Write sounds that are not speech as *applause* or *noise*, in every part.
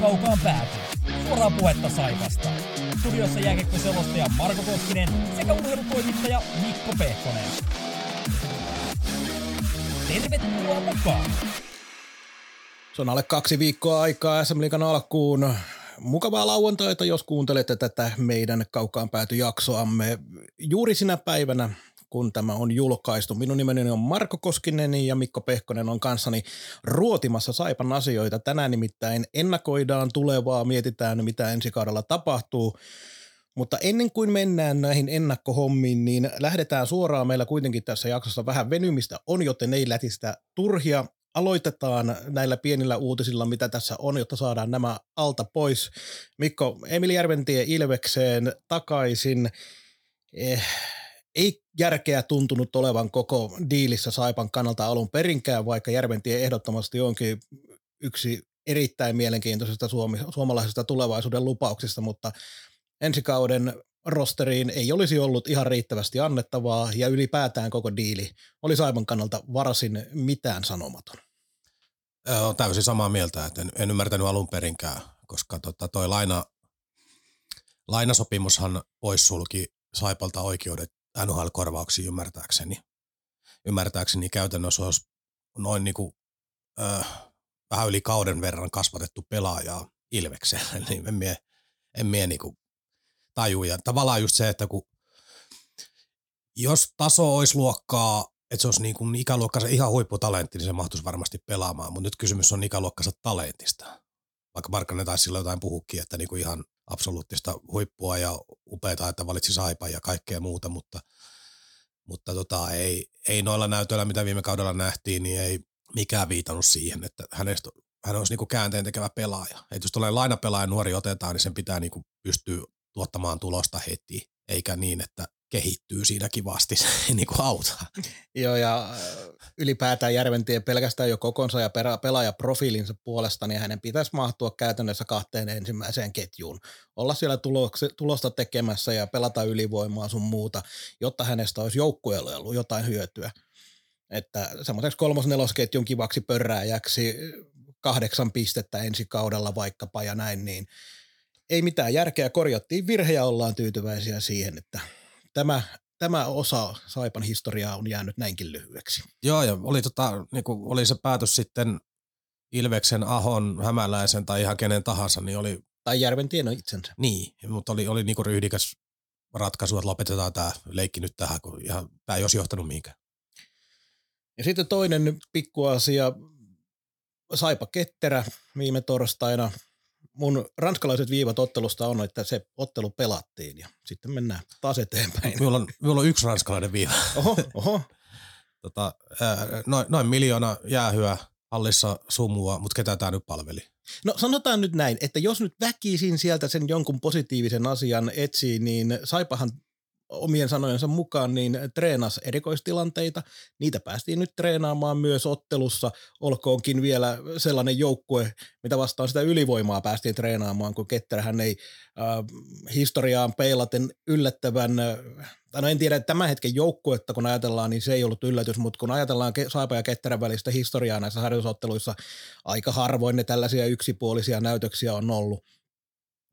kaukaan pääty. Suoraa puhetta Saipasta. Studiossa jääkiekkoselostaja Marko Koskinen sekä urheilutoimittaja Mikko Pehkonen. Tervetuloa mukaan! Se on alle kaksi viikkoa aikaa SM Liikan alkuun. Mukavaa lauantaita, jos kuuntelette tätä meidän kaukaan päätyjaksoamme juuri sinä päivänä, kun tämä on julkaistu. Minun nimeni on Marko Koskinen ja Mikko Pehkonen on kanssani ruotimassa Saipan asioita. Tänään nimittäin ennakoidaan tulevaa, mietitään mitä ensi kaudella tapahtuu. Mutta ennen kuin mennään näihin ennakkohommiin, niin lähdetään suoraan. Meillä kuitenkin tässä jaksossa vähän venymistä on, joten ei lätistä turhia. Aloitetaan näillä pienillä uutisilla, mitä tässä on, jotta saadaan nämä alta pois. Mikko, Emili Järventie Ilvekseen takaisin. Eh, ei järkeä tuntunut olevan koko diilissä Saipan kannalta alun perinkään, vaikka Järventie ehdottomasti onkin yksi erittäin mielenkiintoisesta suomi, suomalaisesta tulevaisuuden lupauksista, mutta ensi kauden rosteriin ei olisi ollut ihan riittävästi annettavaa ja ylipäätään koko diili oli Saipan kannalta varsin mitään sanomaton. Olen täysin samaa mieltä, että en, en ymmärtänyt alun perinkään, koska tota, toi laina, lainasopimushan poissulki Saipalta oikeudet NHL-korvauksiin ymmärtääkseni. Ymmärtääkseni käytännössä olisi noin niin kuin, äh, vähän yli kauden verran kasvatettu pelaajaa Ilvekseen, *laughs* niin en mie, en mie niin kuin taju. Ja tavallaan just se, että kun jos taso olisi luokkaa, että se olisi niin kuin ikäluokkansa ihan huipputalentti, niin se mahtuisi varmasti pelaamaan. Mutta nyt kysymys on ikäluokkansa talentista. Vaikka Markkanen taisi silloin jotain puhukin, että niin kuin ihan absoluuttista huippua ja upeaa, että valitsi saipa ja kaikkea muuta, mutta, mutta tota, ei, ei noilla näytöillä, mitä viime kaudella nähtiin, niin ei mikään viitannut siihen, että hänestä, hän olisi niin käänteen tekevä pelaaja. Et jos tulee lainapelaaja nuori otetaan, niin sen pitää niin pystyä tuottamaan tulosta heti, eikä niin, että kehittyy siinä kivasti, niin kuin auttaa. Joo, ja äh, ylipäätään Järventie pelkästään jo kokonsa ja pelaajaprofiilinsa puolesta, niin hänen pitäisi mahtua käytännössä kahteen ensimmäiseen ketjuun. Olla siellä tulosta tekemässä ja pelata ylivoimaa sun muuta, jotta hänestä olisi joukkueelle ollut jotain hyötyä. Että semmoiseksi kolmos-nelosketjun kivaksi pörrääjäksi kahdeksan pistettä ensi kaudella vaikkapa ja näin, niin ei mitään järkeä, korjattiin virhe ja ollaan tyytyväisiä siihen, että tämä, tämä osa Saipan historiaa on jäänyt näinkin lyhyeksi. Joo, ja oli, tota, niin kuin oli se päätös sitten Ilveksen, Ahon, Hämäläisen tai ihan kenen tahansa, niin oli... Tai Järven tieno itsensä. Niin, mutta oli, oli niin kuin ryhdikäs ratkaisu, että lopetetaan tämä leikki nyt tähän, kun ihan, tämä ei olisi johtanut mihinkään. Ja sitten toinen pikkuasia, Saipa Ketterä viime torstaina mun ranskalaiset viivat ottelusta on, että se ottelu pelattiin ja sitten mennään taas eteenpäin. Minulla on, minulla on yksi ranskalainen viiva. Oho, oho. tota, noin, noin miljoona jäähyä hallissa sumua, mutta ketä tämä nyt palveli? No sanotaan nyt näin, että jos nyt väkisin sieltä sen jonkun positiivisen asian etsii, niin Saipahan omien sanojensa mukaan niin treenas erikoistilanteita. Niitä päästiin nyt treenaamaan myös ottelussa, olkoonkin vielä sellainen joukkue, mitä vastaan sitä ylivoimaa päästiin treenaamaan, kun Ketterähän ei äh, historiaan peilaten yllättävän, äh, no en tiedä, että tämän hetken joukkuetta kun ajatellaan, niin se ei ollut yllätys, mutta kun ajatellaan Saipa ja Ketterän välistä historiaa näissä harjoitusotteluissa, aika harvoin ne tällaisia yksipuolisia näytöksiä on ollut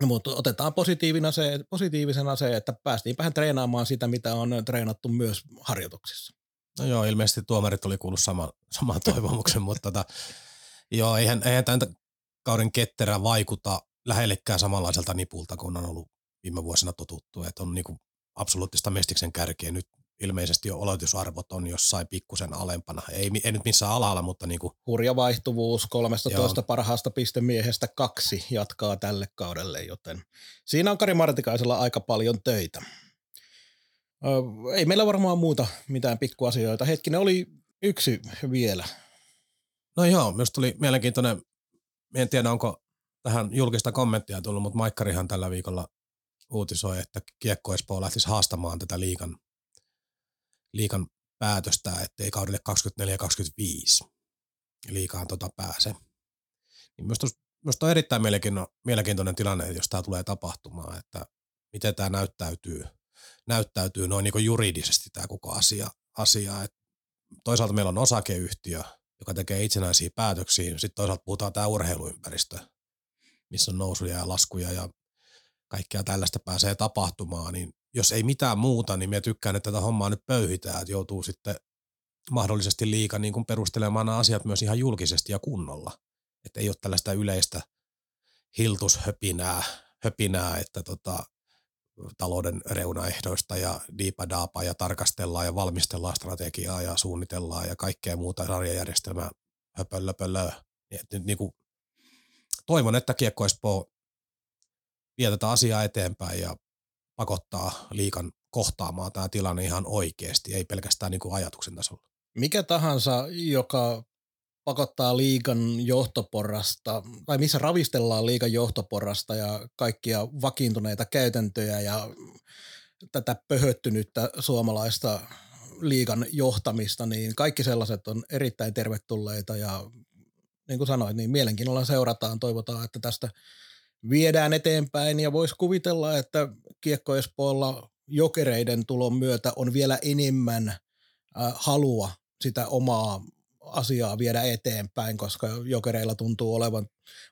mutta otetaan positiivina se, positiivisena se, että päästiinpähän treenaamaan sitä, mitä on treenattu myös harjoituksissa. No joo, ilmeisesti tuomarit oli kuullut sama, saman toivomuksen, mutta tota, joo, eihän, eihän tämän kauden ketterä vaikuta lähellekään samanlaiselta nipulta, kun on ollut viime vuosina totuttu, että on niinku absoluuttista mestiksen kärkeä nyt ilmeisesti jo olotusarvot on jossain pikkusen alempana. Ei, ei nyt missään alalla, mutta niin kuin. Hurja vaihtuvuus 13 Joo. parhaasta pistemiehestä kaksi jatkaa tälle kaudelle, joten siinä on Kari Martikaisella aika paljon töitä. Ö, ei meillä varmaan muuta mitään pikkuasioita. Hetkinen, oli yksi vielä. No joo, myös tuli mielenkiintoinen, en tiedä onko tähän julkista kommenttia tullut, mutta Maikkarihan tällä viikolla uutisoi, että Kiekko Espoo lähtisi haastamaan tätä liikan liikan päätöstä, ettei kaudelle 24-25 liikaan tota pääse. Niin myös, myös on erittäin mielenkiintoinen tilanne, jos tämä tulee tapahtumaan, että miten tämä näyttäytyy, näyttäytyy noin niin juridisesti tämä koko asia. asia. Et toisaalta meillä on osakeyhtiö, joka tekee itsenäisiä päätöksiä, sitten toisaalta puhutaan tämä urheiluympäristö, missä on nousuja ja laskuja ja kaikkea tällaista pääsee tapahtumaan, niin jos ei mitään muuta, niin minä tykkään, että tätä hommaa nyt pöyhitään, että joutuu sitten mahdollisesti liika niin perustelemaan nämä asiat myös ihan julkisesti ja kunnolla. Että ei ole tällaista yleistä hiltushöpinää, höpinää, että tota, talouden reunaehdoista ja diipadaapa ja tarkastellaan ja valmistellaan strategiaa ja suunnitellaan ja kaikkea muuta sarjajärjestelmää höpöllöpöllöä. Niin, niin kuin, toivon, että Kiekko Espoo vie tätä asiaa eteenpäin ja pakottaa liikan kohtaamaan tämä tilanne ihan oikeasti, ei pelkästään niin kuin ajatuksen tasolla. Mikä tahansa, joka pakottaa liikan johtoporrasta, tai missä ravistellaan liikan johtoporrasta ja kaikkia vakiintuneita käytäntöjä ja tätä pöhöttynyttä suomalaista liikan johtamista, niin kaikki sellaiset on erittäin tervetulleita ja niin kuin sanoit, niin mielenkiinnolla seurataan, toivotaan, että tästä viedään eteenpäin ja voisi kuvitella, että Kiekko Espoolla jokereiden tulon myötä on vielä enemmän halua sitä omaa asiaa viedä eteenpäin, koska jokereilla tuntuu olevan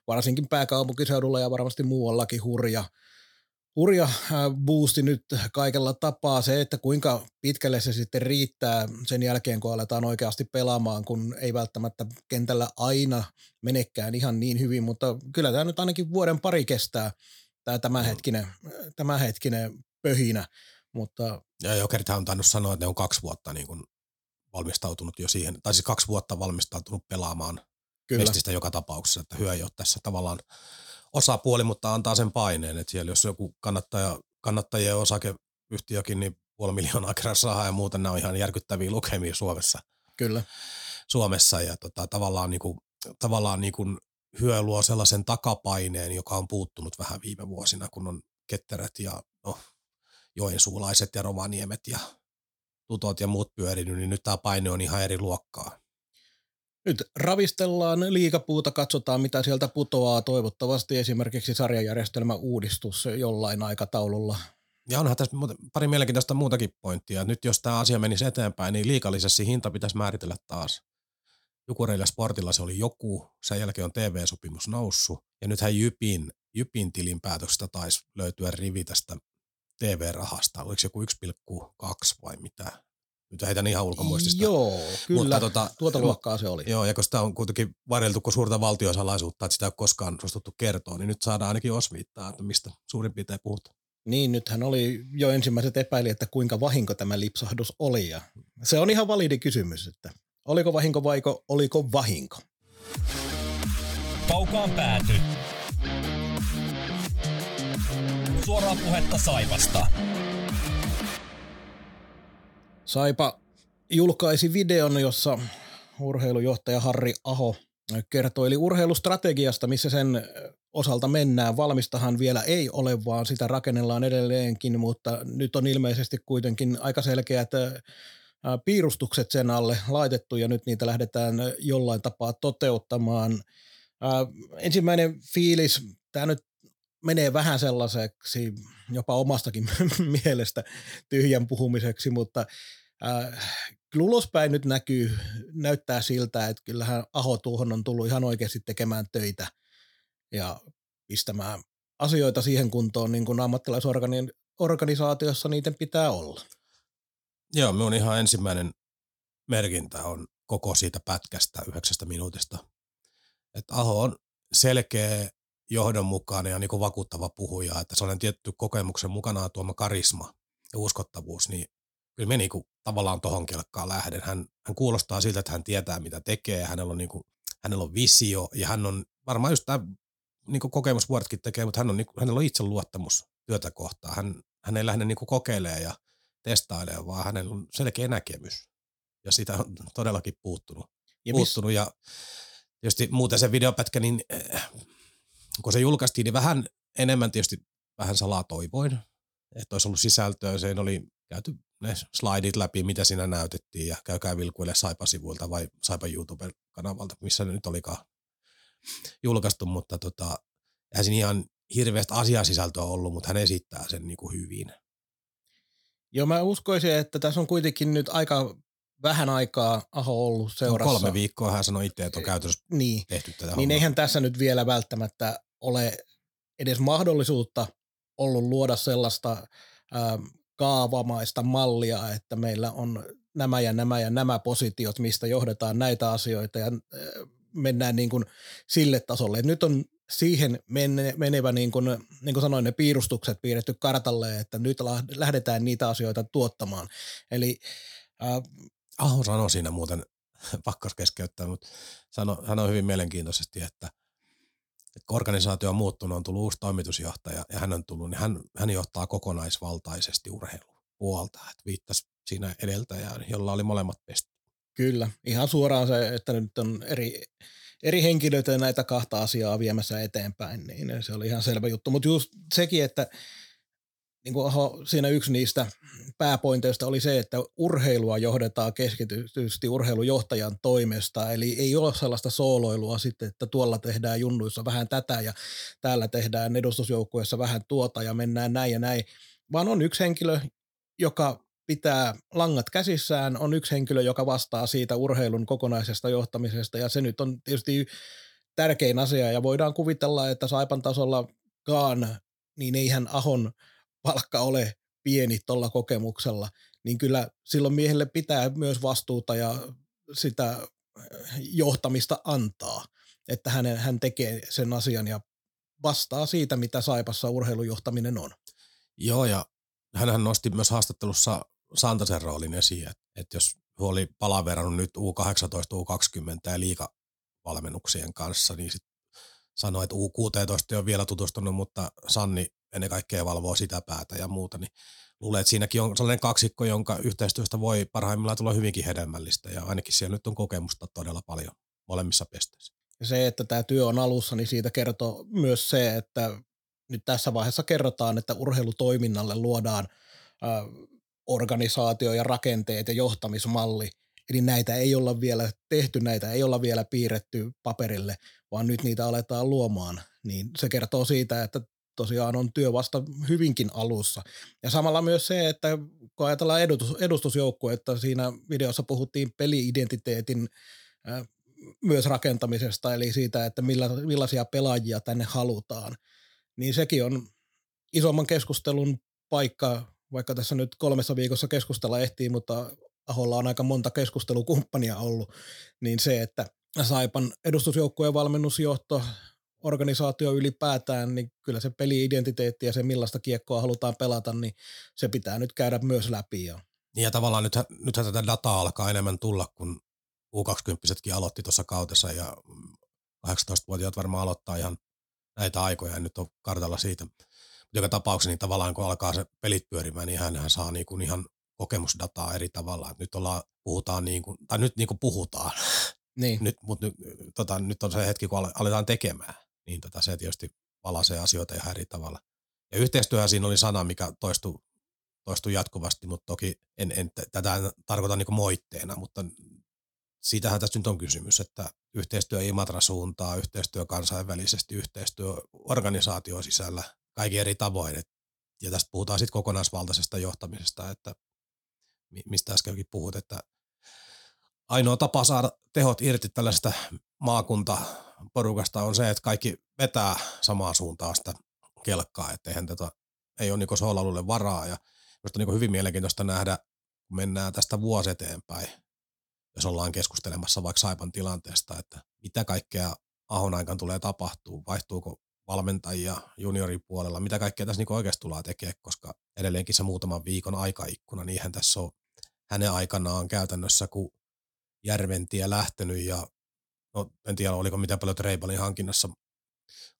varsinkin pääkaupunkiseudulla ja varmasti muuallakin hurja, hurja äh, boosti nyt kaikella tapaa. Se, että kuinka pitkälle se sitten riittää sen jälkeen, kun aletaan oikeasti pelaamaan, kun ei välttämättä kentällä aina menekään ihan niin hyvin, mutta kyllä tämä nyt ainakin vuoden pari kestää tämä tämänhetkinen, tämänhetkinen pöhinä. Mutta... Ja Jokerithan on tainnut sanoa, että ne on kaksi vuotta niin kuin valmistautunut jo siihen, tai siis kaksi vuotta valmistautunut pelaamaan Kyllä. mestistä joka tapauksessa, että hyö ei ole tässä tavallaan osapuoli, mutta antaa sen paineen, että siellä jos joku kannattaja, kannattajien osakeyhtiökin, niin puoli miljoonaa keräsi rahaa ja muuten nämä on ihan järkyttäviä lukemia Suomessa. Kyllä. Suomessa ja tota, tavallaan, niin kuin, tavallaan niin kuin hyö luo sellaisen takapaineen, joka on puuttunut vähän viime vuosina, kun on ketterät ja no, joensuulaiset ja rovaniemet ja tutot ja muut pyörinyt, niin nyt tämä paine on ihan eri luokkaa. Nyt ravistellaan liikapuuta, katsotaan mitä sieltä putoaa. Toivottavasti esimerkiksi sarjajärjestelmä uudistus jollain aikataululla. Ja onhan tässä pari mielenkiintoista muutakin pointtia. Nyt jos tämä asia menisi eteenpäin, niin liikallisesti hinta pitäisi määritellä taas. Jukureilla Sportilla se oli joku, sen jälkeen on TV-sopimus noussut. Ja nythän Jypin, Jypin tilinpäätöksestä taisi löytyä rivi tästä TV-rahasta, oliko joku 1,2 vai mitä? Nyt heitän ihan ulkomuistista. Joo, kyllä. Mutta tota, tuota luokkaa se oli. Joo, ja kun sitä on kuitenkin varjeltu kuin suurta valtiosalaisuutta, että sitä ei ole koskaan suostuttu kertoa, niin nyt saadaan ainakin osviittaa, että mistä suurin piirtein puhutaan. Niin, nythän oli jo ensimmäiset epäili, että kuinka vahinko tämä lipsahdus oli. Ja se on ihan validi kysymys, että oliko vahinko vaiko oliko vahinko? Kaukaan pääty suoraa puhetta Saivasta. Saipa julkaisi videon, jossa urheilujohtaja Harri Aho kertoili urheilustrategiasta, missä sen osalta mennään. Valmistahan vielä ei ole, vaan sitä rakennellaan edelleenkin, mutta nyt on ilmeisesti kuitenkin aika selkeät piirustukset sen alle laitettu ja nyt niitä lähdetään jollain tapaa toteuttamaan. Ensimmäinen fiilis, tämä nyt menee vähän sellaiseksi jopa omastakin *laughs* mielestä tyhjän puhumiseksi, mutta äh, ulospäin nyt näkyy, näyttää siltä, että kyllähän Aho tuohon on tullut ihan oikeasti tekemään töitä ja pistämään asioita siihen kuntoon, niin kuin ammattilaisorganisaatiossa niiden pitää olla. Joo, minun ihan ensimmäinen merkintä on koko siitä pätkästä yhdeksästä minuutista. Että Aho on selkeä johdonmukainen ja niin kuin vakuuttava puhuja, että sellainen tietty kokemuksen mukanaan tuoma karisma ja uskottavuus, niin kyllä me niin kuin tavallaan tohon kelkkaan lähden. Hän, hän kuulostaa siltä, että hän tietää mitä tekee, hänellä on, niin kuin, hänellä on visio ja hän on varmaan just tämä niin kuin kokemusvuodetkin tekee, mutta hän on, niin kuin, hänellä on itse luottamus työtä kohtaan. Hän, hän ei lähde niin kuin kokeilemaan ja testailemaan, vaan hänellä on selkeä näkemys ja sitä on todellakin puuttunut. Ja, puuttunut. ja tietysti muuten se videopätkä, niin kun se julkaistiin, niin vähän enemmän tietysti vähän salaa toivoin, että olisi ollut sisältöä. Se oli käyty ne slaidit läpi, mitä siinä näytettiin ja käykää vilkuille Saipa-sivuilta vai Saipa YouTube-kanavalta, missä ne nyt olikaan julkaistu, mutta tota, eihän siinä ihan hirveästi asiasisältöä ollut, mutta hän esittää sen niin kuin hyvin. Joo, mä uskoisin, että tässä on kuitenkin nyt aika vähän aikaa Aho ollut seurassa. No kolme viikkoa hän sanoi itse, että on käytössä niin, tehty tätä Niin hommaa. eihän tässä nyt vielä välttämättä ole edes mahdollisuutta ollut luoda sellaista ää, kaavamaista mallia, että meillä on nämä ja nämä ja nämä positiot, mistä johdetaan näitä asioita ja mennään niin kuin sille tasolle. nyt on siihen menevä, niin kuin, niin kuin sanoin, ne piirustukset piirretty kartalle, että nyt lähdetään niitä asioita tuottamaan. Eli äh, Aho sanoi siinä muuten, *laughs* pakkas keskeyttää, mutta sano, hyvin mielenkiintoisesti, että, että kun organisaatio on muuttunut, on tullut uusi toimitusjohtaja ja hän on tullut, niin hän, hän johtaa kokonaisvaltaisesti urheilua puolta. Että viittasi siinä edeltäjään, jolla oli molemmat pestit. Kyllä, ihan suoraan se, että nyt on eri, eri henkilöitä näitä kahta asiaa viemässä eteenpäin, niin se oli ihan selvä juttu. Mutta just sekin, että niin kuin Aho, siinä yksi niistä pääpointeista oli se, että urheilua johdetaan keskitysti urheilujohtajan toimesta, eli ei ole sellaista sooloilua sitten, että tuolla tehdään junnuissa vähän tätä ja täällä tehdään edustusjoukkueessa vähän tuota ja mennään näin ja näin, vaan on yksi henkilö, joka pitää langat käsissään, on yksi henkilö, joka vastaa siitä urheilun kokonaisesta johtamisesta. Ja se nyt on tietysti tärkein asia. Ja voidaan kuvitella, että Saipan tasollakaan, niin eihän Ahon palkka ole pieni tuolla kokemuksella, niin kyllä silloin miehelle pitää myös vastuuta ja sitä johtamista antaa, että hän, hän tekee sen asian ja vastaa siitä, mitä Saipassa urheilujohtaminen on. Joo, ja hän nosti myös haastattelussa Santasen roolin esiin, että, että jos huoli palaverannut nyt U18, U20 ja liikavalmennuksien kanssa, niin sit sanoi, että U16 ei ole vielä tutustunut, mutta Sanni ennen kaikkea valvoo sitä päätä ja muuta, niin luulen, että siinäkin on sellainen kaksikko, jonka yhteistyöstä voi parhaimmillaan tulla hyvinkin hedelmällistä ja ainakin siellä nyt on kokemusta todella paljon molemmissa pesteissä. Se, että tämä työ on alussa, niin siitä kertoo myös se, että nyt tässä vaiheessa kerrotaan, että urheilutoiminnalle luodaan organisaatio ja rakenteet ja johtamismalli. Eli näitä ei olla vielä tehty, näitä ei olla vielä piirretty paperille, vaan nyt niitä aletaan luomaan. Niin se kertoo siitä, että tosiaan on työ vasta hyvinkin alussa. Ja samalla myös se, että kun ajatellaan edustus, edustusjoukku, että siinä videossa puhuttiin peliidentiteetin myös rakentamisesta, eli siitä, että milla, millaisia pelaajia tänne halutaan, niin sekin on isomman keskustelun paikka vaikka tässä nyt kolmessa viikossa keskustella ehtii, mutta Aholla on aika monta keskustelukumppania ollut, niin se, että Saipan edustusjoukkueen valmennusjohto, organisaatio ylipäätään, niin kyllä se peli-identiteetti ja se millaista kiekkoa halutaan pelata, niin se pitää nyt käydä myös läpi. Ja, niin ja tavallaan nythän, nythän tätä dataa alkaa enemmän tulla, kun U20-setkin aloitti tuossa kautessa ja 18-vuotiaat varmaan aloittaa ihan näitä aikoja ja nyt on kartalla siitä joka tapauksessa niin tavallaan kun alkaa se pelit pyörimään, niin hän saa niin kuin ihan kokemusdataa eri tavalla. Nyt ollaan, puhutaan niin kuin, tai nyt niin kuin puhutaan. Niin. Nyt, mutta nyt, tota, nyt on se hetki, kun aletaan tekemään. Niin tota, se tietysti valaisee asioita ihan eri tavalla. Ja yhteistyöhän siinä oli sana, mikä toistui, toistui jatkuvasti, mutta toki en, en tätä en tarkoita niin moitteena, mutta siitähän tässä nyt on kysymys, että yhteistyö Imatra suuntaa, yhteistyö kansainvälisesti, yhteistyö organisaatio sisällä, kaikki eri tavoin. Et, ja tästä puhutaan sitten kokonaisvaltaisesta johtamisesta, että mistä äskenkin puhut, että ainoa tapa saada tehot irti tällaisesta maakuntaporukasta on se, että kaikki vetää samaa suuntaan sitä kelkkaa, että eihän tätä, ei ole niin soolalulle varaa. Ja minusta on niin hyvin mielenkiintoista nähdä, kun mennään tästä vuosi eteenpäin, jos ollaan keskustelemassa vaikka Saipan tilanteesta, että mitä kaikkea Ahon aikaan tulee tapahtuu, vaihtuuko valmentajia juniorin puolella, mitä kaikkea tässä niin oikeasti tullaan tekemään, koska edelleenkin se muutaman viikon aikaikkuna, niin eihän tässä ole hänen aikanaan käytännössä, kun Järventie lähtenyt ja no, en tiedä oliko miten paljon Treibalin hankinnassa,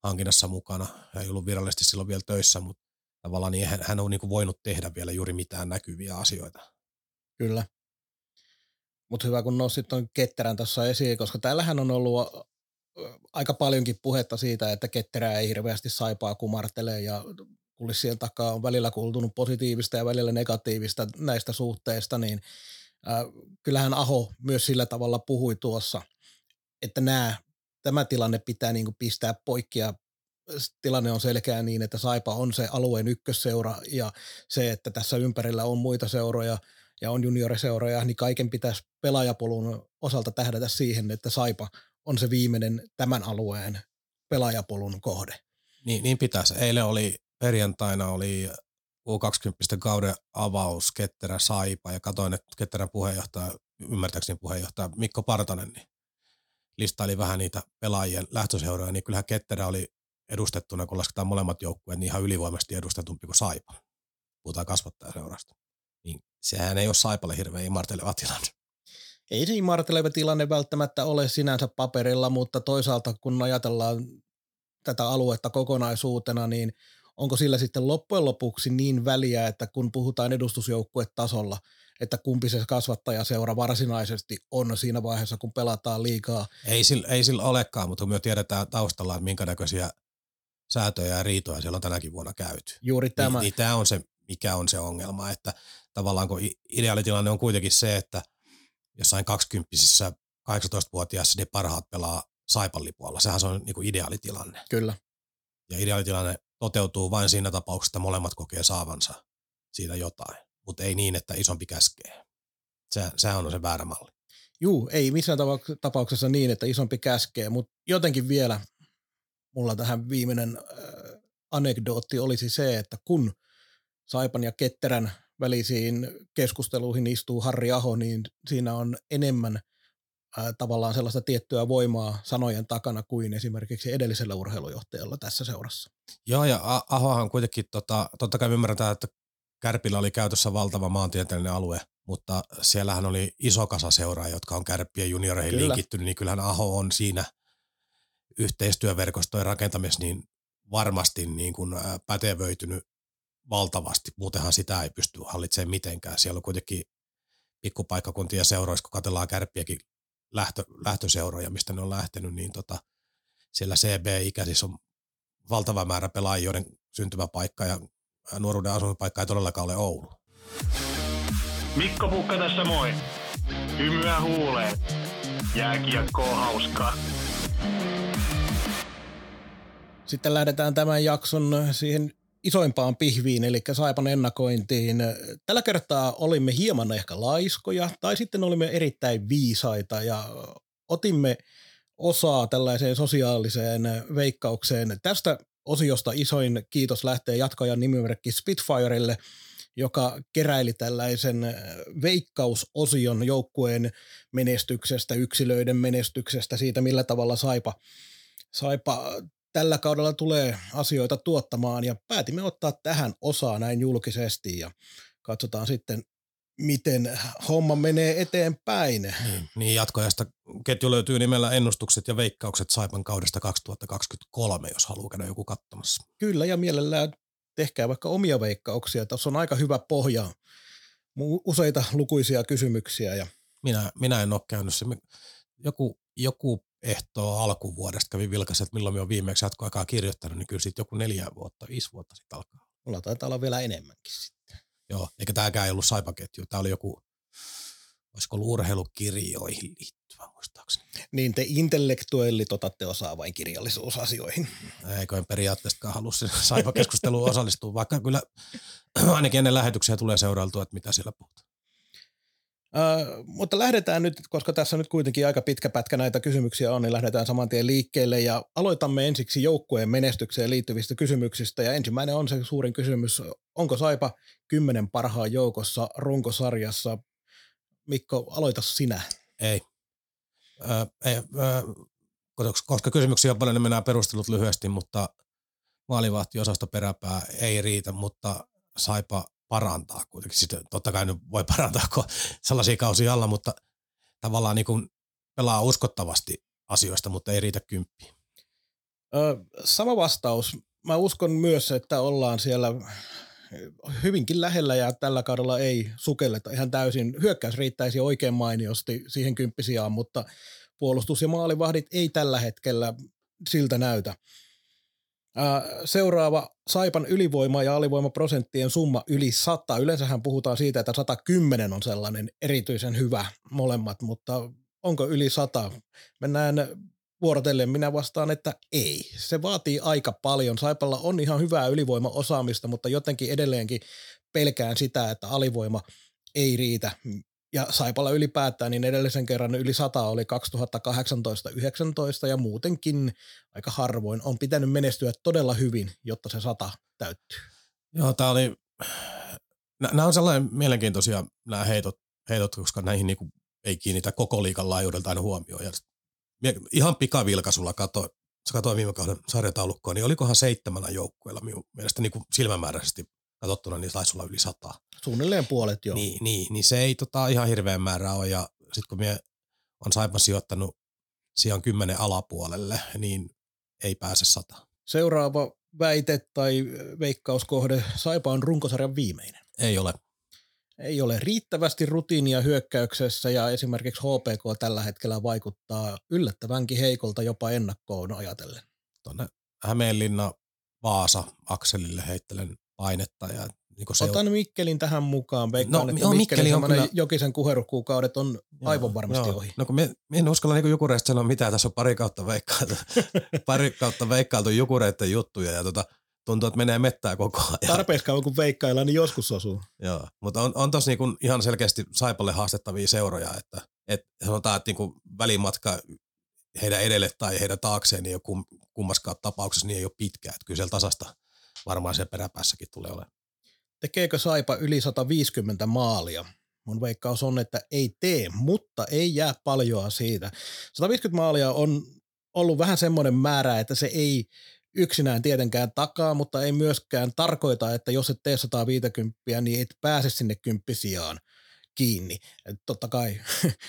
hankinnassa mukana, ja ei ollut virallisesti silloin vielä töissä, mutta tavallaan niin hän, hän on niin voinut tehdä vielä juuri mitään näkyviä asioita. Kyllä. Mutta hyvä, kun nostit tuon ketterän tuossa esiin, koska täällähän on ollut aika paljonkin puhetta siitä, että ketterää ei hirveästi saipaa kumartele ja kulissien takaa on välillä kuultunut positiivista ja välillä negatiivista näistä suhteista, niin äh, kyllähän Aho myös sillä tavalla puhui tuossa, että nämä, tämä tilanne pitää niin kuin pistää poikki ja tilanne on selkeä niin, että Saipa on se alueen ykkösseura ja se, että tässä ympärillä on muita seuroja ja on junioriseuroja, niin kaiken pitäisi pelaajapolun osalta tähdätä siihen, että Saipa on se viimeinen tämän alueen pelaajapolun kohde. Niin, niin pitäisi. Eilen oli, perjantaina oli U20 kauden avaus Ketterä Saipa ja katsoin, että Ketterän puheenjohtaja, ymmärtääkseni puheenjohtaja Mikko Partanen, niin listaili vähän niitä pelaajien lähtöseuroja, niin kyllähän Ketterä oli edustettuna, kun lasketaan molemmat joukkueet, niin ihan ylivoimaisesti edustetumpi kuin Saipa. Puhutaan kasvattajaseurasta. Niin sehän ei ole Saipalle hirveän imarteleva tilanne. Ei se imarteleva tilanne välttämättä ole sinänsä paperilla, mutta toisaalta kun ajatellaan tätä aluetta kokonaisuutena, niin onko sillä sitten loppujen lopuksi niin väliä, että kun puhutaan edustusjoukkuetasolla, että kumpi se kasvattajaseura varsinaisesti on siinä vaiheessa, kun pelataan liikaa. Ei sillä, ei sillä olekaan, mutta me tiedetään taustalla, että minkä näköisiä säätöjä ja riitoja siellä on tänäkin vuonna käyty. Juuri tämä. Niin, niin tämä on se, mikä on se ongelma, että tavallaan kun ideaalitilanne on kuitenkin se, että jossain 20 18-vuotiaassa ne parhaat pelaa saipallipuolella. Sehän se on niin kuin ideaalitilanne. Kyllä. Ja ideaalitilanne toteutuu vain siinä tapauksessa, että molemmat kokee saavansa siitä jotain, mutta ei niin, että isompi käskee. Se, sehän on se väärä malli. Juu, ei missään tapauksessa niin, että isompi käskee, mutta jotenkin vielä mulla tähän viimeinen äh, anekdootti olisi se, että kun Saipan ja Ketterän välisiin keskusteluihin istuu Harri Aho, niin siinä on enemmän ää, tavallaan sellaista tiettyä voimaa sanojen takana kuin esimerkiksi edellisellä urheilujohtajalla tässä seurassa. Joo, ja Ahohan kuitenkin, tota, totta kai ymmärretään, että Kärpillä oli käytössä valtava maantieteellinen alue, mutta siellähän oli iso kasa seuraa, jotka on kärppien junioreihin Kyllä. linkittynyt, niin kyllähän Aho on siinä yhteistyöverkostojen rakentamisessa niin varmasti niin kuin pätevöitynyt valtavasti. Muutenhan sitä ei pysty hallitsemaan mitenkään. Siellä on kuitenkin pikkupaikkakuntia seuroissa, kun katsellaan kärppiäkin lähtö, lähtöseuroja, mistä ne on lähtenyt, niin tota, siellä CB-ikäisissä on valtava määrä pelaajia, joiden syntymäpaikka ja nuoruuden asumispaikka ei todellakaan ole Oulu. Mikko Pukka tässä moi. Hymyä huuleen. Jääkiekkoa hauskaa. Sitten lähdetään tämän jakson siihen isoimpaan pihviin, eli Saipan ennakointiin. Tällä kertaa olimme hieman ehkä laiskoja, tai sitten olimme erittäin viisaita ja otimme osaa tällaiseen sosiaaliseen veikkaukseen. Tästä osiosta isoin kiitos lähtee jatkajan nimimerkki Spitfirelle, joka keräili tällaisen veikkausosion joukkueen menestyksestä, yksilöiden menestyksestä, siitä millä tavalla Saipa, Saipa tällä kaudella tulee asioita tuottamaan. Ja päätimme ottaa tähän osaa näin julkisesti ja katsotaan sitten, miten homma menee eteenpäin. Niin, niin jatkojasta ketju löytyy nimellä ennustukset ja veikkaukset Saipan kaudesta 2023, jos haluaa käydä joku katsomassa. Kyllä ja mielellään tehkää vaikka omia veikkauksia. Tässä on aika hyvä pohja, useita lukuisia kysymyksiä. Ja... Minä, minä en ole käynyt se. Joku, joku ehtoa alkuvuodesta kävin vilkaisin, että milloin me on viimeksi jatkoaikaa kirjoittanut, niin kyllä sitten joku neljä vuotta, viisi vuotta sitten alkaa. Mulla taitaa olla vielä enemmänkin sitten. Joo, eikä tämäkään ei ollut saipaketju. Tämä oli joku, olisiko ollut urheilukirjoihin liittyvä muistaakseni. Niin te intellektuellit otatte osaa vain kirjallisuusasioihin. Eikö periaatteessakaan halua saipakeskusteluun osallistua, vaikka kyllä *clears throat* ainakin ennen lähetyksiä tulee seurailtua, että mitä siellä puhutaan. Mutta lähdetään nyt, koska tässä nyt kuitenkin aika pitkä pätkä näitä kysymyksiä on, niin lähdetään saman tien liikkeelle ja aloitamme ensiksi joukkueen menestykseen liittyvistä kysymyksistä ja ensimmäinen on se suurin kysymys, onko Saipa kymmenen parhaan joukossa runkosarjassa? Mikko, aloita sinä. Ei. Ö, ei ö, koska kysymyksiä on paljon, niin mennään perustelut lyhyesti, mutta maalivahtiosasto peräpää ei riitä, mutta Saipa parantaa kuitenkin. Sitten totta kai nyt voi *laughs* parantaa, kun sellaisia kausia alla, mutta tavallaan niin kuin pelaa uskottavasti asioista, mutta ei riitä kymppiin. Ö, sama vastaus. Mä uskon myös, että ollaan siellä hyvinkin lähellä ja tällä kaudella ei sukelleta ihan täysin. Hyökkäys riittäisi oikein mainiosti siihen kymppisiaan, mutta puolustus ja maalivahdit ei tällä hetkellä siltä näytä. Seuraava Saipan ylivoima- ja alivoimaprosenttien summa yli 100. Yleensähän puhutaan siitä, että 110 on sellainen erityisen hyvä molemmat, mutta onko yli 100? Mennään vuorotellen minä vastaan, että ei. Se vaatii aika paljon. Saipalla on ihan hyvää ylivoimaosaamista, mutta jotenkin edelleenkin pelkään sitä, että alivoima ei riitä. Ja Saipalla ylipäätään, niin edellisen kerran yli 100 oli 2018-19 ja muutenkin aika harvoin on pitänyt menestyä todella hyvin, jotta se 100 täyttyy. Joo, tämä oli, nämä on sellainen mielenkiintoisia nämä heitot, heitot koska näihin niinku ei kiinnitä koko liikan laajuudelta aina huomioon. Ja ihan pikavilkaisulla katsoin, katsoin viime kauden sarjataulukkoa, niin olikohan seitsemänä joukkueella minun mielestä niin silmämääräisesti katsottuna, niin taisi olla yli sata. Suunnilleen puolet jo. Niin, niin, niin se ei tota, ihan hirveän määrä ole. Ja sitten kun me on Saipa sijoittanut sijaan kymmenen alapuolelle, niin ei pääse sata. Seuraava väite tai veikkauskohde, Saipa on runkosarjan viimeinen. Ei ole. Ei ole riittävästi rutiinia hyökkäyksessä ja esimerkiksi HPK tällä hetkellä vaikuttaa yllättävänkin heikolta jopa ennakkoon ajatellen. Tuonne Hämeenlinna Vaasa akselille heittelen painetta ja niin se Otan on... Mikkelin tähän mukaan. Veikkaan, no, että no, Mikkelin on kyllä... Jokisen kuherukuukaudet on joo, aivan varmasti joo. ohi. No kun me, me en uskalla niin Jukureista sanoa mitään, tässä on pari kautta veikkailtu, *laughs* pari kautta veikkailtu Jukureiden juttuja ja tota, tuntuu, että menee mettää koko ajan. Tarpeeksi kauan kun veikkaillaan, niin joskus osuu. Joo, mutta on, on tossa niinku ihan selkeästi Saipalle haastettavia seuroja, että et sanotaan, että niinku välimatka heidän edelle tai heidän taakseen niin ei ole kummaskaan tapauksessa niin ei ole pitkä. Että kyllä siellä tasasta varmaan siellä peräpäässäkin tulee olemaan. Tekeekö Saipa yli 150 maalia? Mun veikkaus on, että ei tee, mutta ei jää paljoa siitä. 150 maalia on ollut vähän semmoinen määrä, että se ei yksinään tietenkään takaa, mutta ei myöskään tarkoita, että jos et tee 150, niin et pääse sinne kymppisiaan kiinni. Et totta kai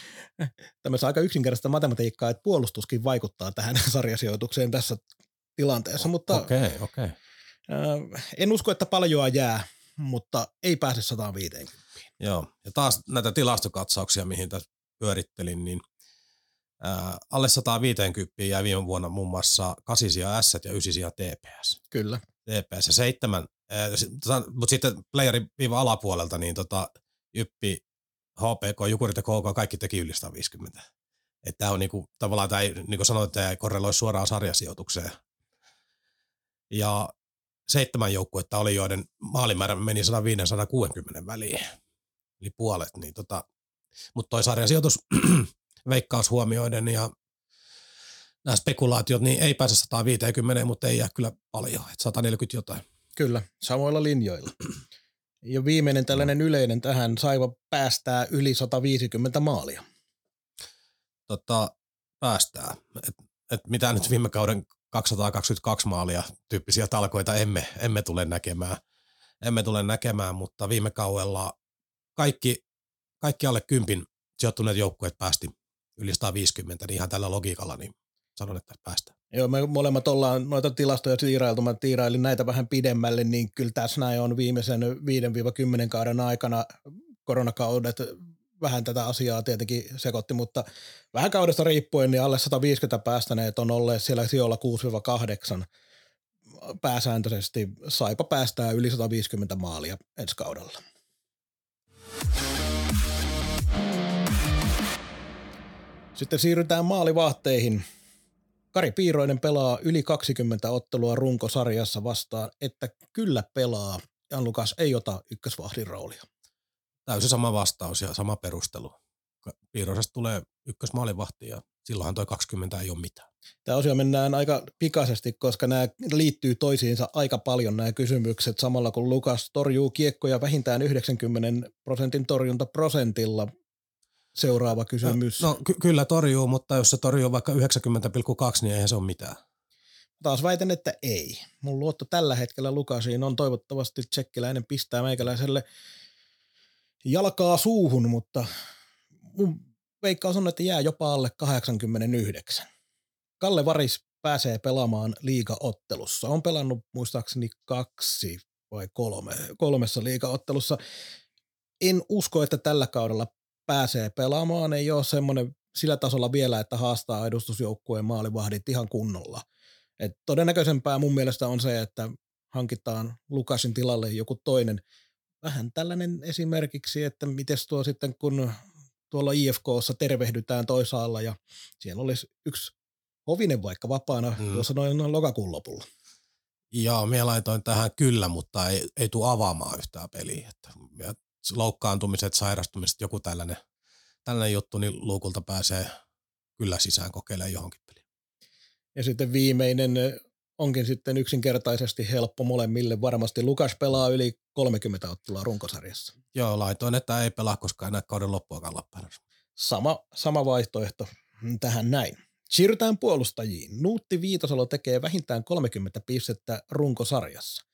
*laughs* tämmöistä aika yksinkertaista matematiikkaa, että puolustuskin vaikuttaa tähän *laughs* sarjasijoitukseen tässä tilanteessa, mutta okay, okay. En usko, että paljoa jää mutta ei pääse 150. Joo, ja taas näitä tilastokatsauksia, mihin tässä pyörittelin, niin ää, alle 150 jäi viime vuonna muun muassa 8 S ja 9 TPS. Kyllä. TPS ja 7, ää, mutta sitten playerin viiva alapuolelta, niin tota, Jyppi, HPK, Jukurit ja KK, kaikki teki yli 150. Että tämä on niinku, tavallaan, tämä ei, niin kuin sanoit, tämä ei korreloi suoraan sarjasijoitukseen. Ja seitsemän joukkuetta oli, joiden maalimäärä meni 150-160 väliin, eli puolet. Niin tota, mutta toi sarjasijoitus *clears throat* veikkaus huomioiden ja nämä spekulaatiot, niin ei pääse 150, mutta ei jää kyllä paljon, että 140 jotain. Kyllä, samoilla linjoilla. *clears throat* Ja viimeinen tällainen yleinen tähän, Saiva päästää yli 150 maalia. Tota, päästää. Et, et mitä nyt viime kauden 222 maalia tyyppisiä talkoita emme, emme tule näkemään. Emme tule näkemään, mutta viime kaudella kaikki, kaikki alle kympin sijoittuneet joukkueet päästi yli 150, niin ihan tällä logiikalla niin sanon, että päästään. Joo, me molemmat ollaan noita tilastoja tiirailtu, mä tiirailin näitä vähän pidemmälle, niin kyllä tässä näin on viimeisen 5-10 kauden aikana koronakaudet vähän tätä asiaa tietenkin sekoitti, mutta vähän kaudesta riippuen niin alle 150 päästäneet on olleet siellä sijoilla 6-8 pääsääntöisesti. Saipa päästää yli 150 maalia ensi kaudella. Sitten siirrytään maalivahteihin. Kari Piiroinen pelaa yli 20 ottelua runkosarjassa vastaan, että kyllä pelaa. Jan Lukas ei ota ykkösvahdin roolia täysin sama vastaus ja sama perustelu. Piirosesta tulee ykkösmaalivahti ja silloinhan toi 20 ei ole mitään. Tämä osio mennään aika pikaisesti, koska nämä liittyy toisiinsa aika paljon nämä kysymykset. Samalla kun Lukas torjuu kiekkoja vähintään 90 prosentin torjuntaprosentilla. Seuraava kysymys. No, no ky- kyllä torjuu, mutta jos se torjuu vaikka 90,2, niin eihän se ole mitään. Taas väitän, että ei. Mun luotto tällä hetkellä Lukasiin on toivottavasti tsekkiläinen pistää meikäläiselle – jalkaa suuhun, mutta mun veikkaus on, että jää jopa alle 89. Kalle Varis pääsee pelaamaan liigaottelussa. On pelannut muistaakseni kaksi vai kolme, kolmessa liigaottelussa. En usko, että tällä kaudella pääsee pelaamaan. Ei ole semmoinen sillä tasolla vielä, että haastaa edustusjoukkueen maalivahdit ihan kunnolla. Et todennäköisempää mun mielestä on se, että hankitaan Lukasin tilalle joku toinen – vähän tällainen esimerkiksi, että miten tuo sitten, kun tuolla IFKssa tervehdytään toisaalla ja siellä olisi yksi hovinen vaikka vapaana mm. tuossa noin lokakuun lopulla. Joo, minä laitoin tähän kyllä, mutta ei, ei tule avaamaan yhtään peliä. Että loukkaantumiset, sairastumiset, joku tällainen, tällainen juttu, niin luukulta pääsee kyllä sisään kokeilemaan johonkin peliin. Ja sitten viimeinen onkin sitten yksinkertaisesti helppo molemmille. Varmasti Lukas pelaa yli 30 ottelua runkosarjassa. Joo, laitoin, että ei pelaa koskaan enää kauden loppuakaan Lappeenrannassa. Sama, sama vaihtoehto tähän näin. Siirrytään puolustajiin. Nuutti Viitasalo tekee vähintään 30 pistettä runkosarjassa.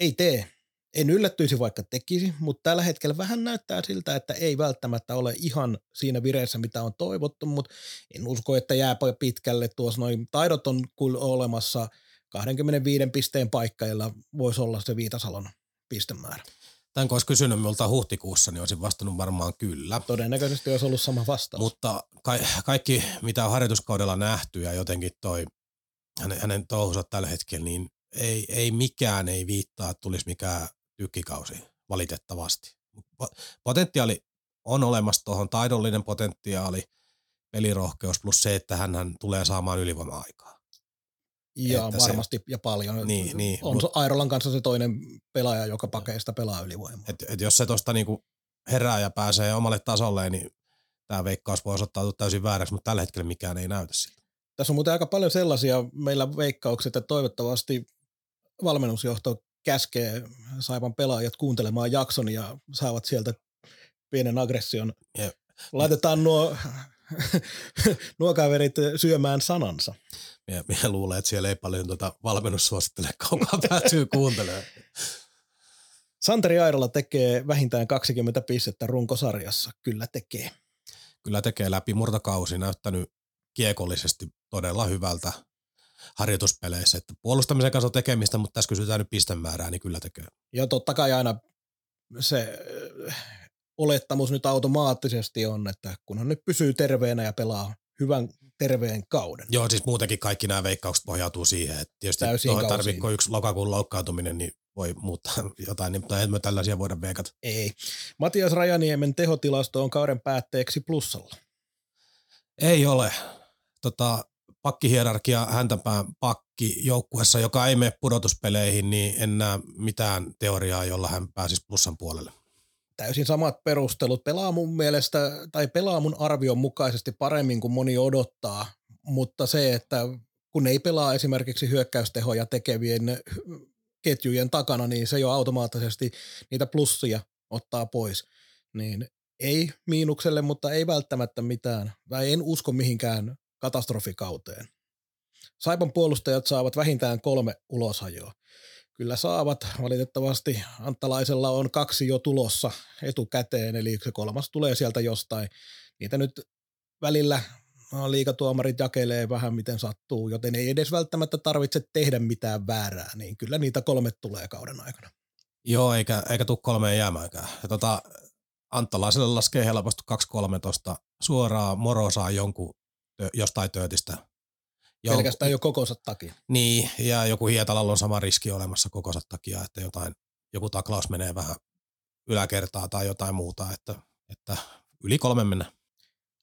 Ei tee. En yllättyisi vaikka tekisi, mutta tällä hetkellä vähän näyttää siltä, että ei välttämättä ole ihan siinä vireessä, mitä on toivottu, mutta en usko, että jää pitkälle. Tuossa noin taidot on kyllä olemassa 25 pisteen paikkailla voisi olla se Viitasalon pistemäärä. Tämän kun olisi kysynyt minulta huhtikuussa, niin olisin vastannut varmaan kyllä. Todennäköisesti olisi ollut sama vastaus. Mutta ka- kaikki, mitä on harjoituskaudella nähty ja jotenkin toi hänen, hänen touhunsa tällä hetkellä, niin ei, ei mikään ei viittaa, että tulisi mikään tykkikausi valitettavasti. Potentiaali on olemassa tuohon, taidollinen potentiaali, pelirohkeus plus se, että hän tulee saamaan ylivoima-aikaa. Ja että varmasti se, ja paljon. Niin, niin, on mut, Airolan kanssa se toinen pelaaja, joka pakeista pelaa ylivoimaa. Et, et jos se tuosta niinku herää ja pääsee omalle tasolleen, niin tämä veikkaus voi osoittautua täysin vääräksi, mutta tällä hetkellä mikään ei näytä siltä. Tässä on muuten aika paljon sellaisia meillä veikkauksia, että toivottavasti valmennusjohto käskee Saipan pelaajat kuuntelemaan jakson ja saavat sieltä pienen aggression. Yep. Laitetaan nuo, *laughs* nuo kaverit syömään sanansa. Minä, minä luulen, että siellä ei paljon tuota valmennussuosittele kaukaa päätyy kuuntelemaan. Santeri Airola tekee vähintään 20 pistettä runkosarjassa. Kyllä tekee. Kyllä tekee läpi murtokausi, näyttänyt kiekollisesti todella hyvältä harjoituspeleissä. Että puolustamisen kanssa on tekemistä, mutta tässä kysytään nyt pistemäärää, niin kyllä tekee. Ja totta kai aina se äh, olettamus nyt automaattisesti on, että kunhan nyt pysyy terveenä ja pelaa hyvän terveen kauden. Joo, siis muutenkin kaikki nämä veikkaukset pohjautuu siihen, että tietysti tarvitko yksi lokakuun loukkaantuminen, niin voi muuttaa *laughs* jotain, niin ei me tällaisia voida veikata. Ei. Matias Rajaniemen tehotilasto on kauden päätteeksi plussalla. Ei ole. Tota, pakkihierarkia häntäpään pakki joukkuessa, joka ei mene pudotuspeleihin, niin en näe mitään teoriaa, jolla hän pääsisi plussan puolelle. Täysin samat perustelut. Pelaa mun mielestä, tai pelaa mun arvion mukaisesti paremmin kuin moni odottaa, mutta se, että kun ei pelaa esimerkiksi hyökkäystehoja tekevien ketjujen takana, niin se jo automaattisesti niitä plussia ottaa pois. Niin ei miinukselle, mutta ei välttämättä mitään. Tai en usko mihinkään katastrofikauteen. Saipan puolustajat saavat vähintään kolme ulosajoa. Kyllä saavat. Valitettavasti Anttalaisella on kaksi jo tulossa etukäteen, eli se kolmas tulee sieltä jostain. Niitä nyt välillä liikatuomarit jakelee vähän miten sattuu, joten ei edes välttämättä tarvitse tehdä mitään väärää, niin kyllä niitä kolme tulee kauden aikana. Joo, eikä, eikä tule kolmeen jäämäänkään. Ja tota, Anttalaiselle laskee helposti 2-13 suoraan, Moro saa jonkun jostain töötistä. Ja Pelkästään jo kokonsa takia. Niin, ja joku Hietalalla on sama riski olemassa kokonsa takia, että jotain, joku taklaus menee vähän yläkertaa tai jotain muuta, että, että yli kolme mennä.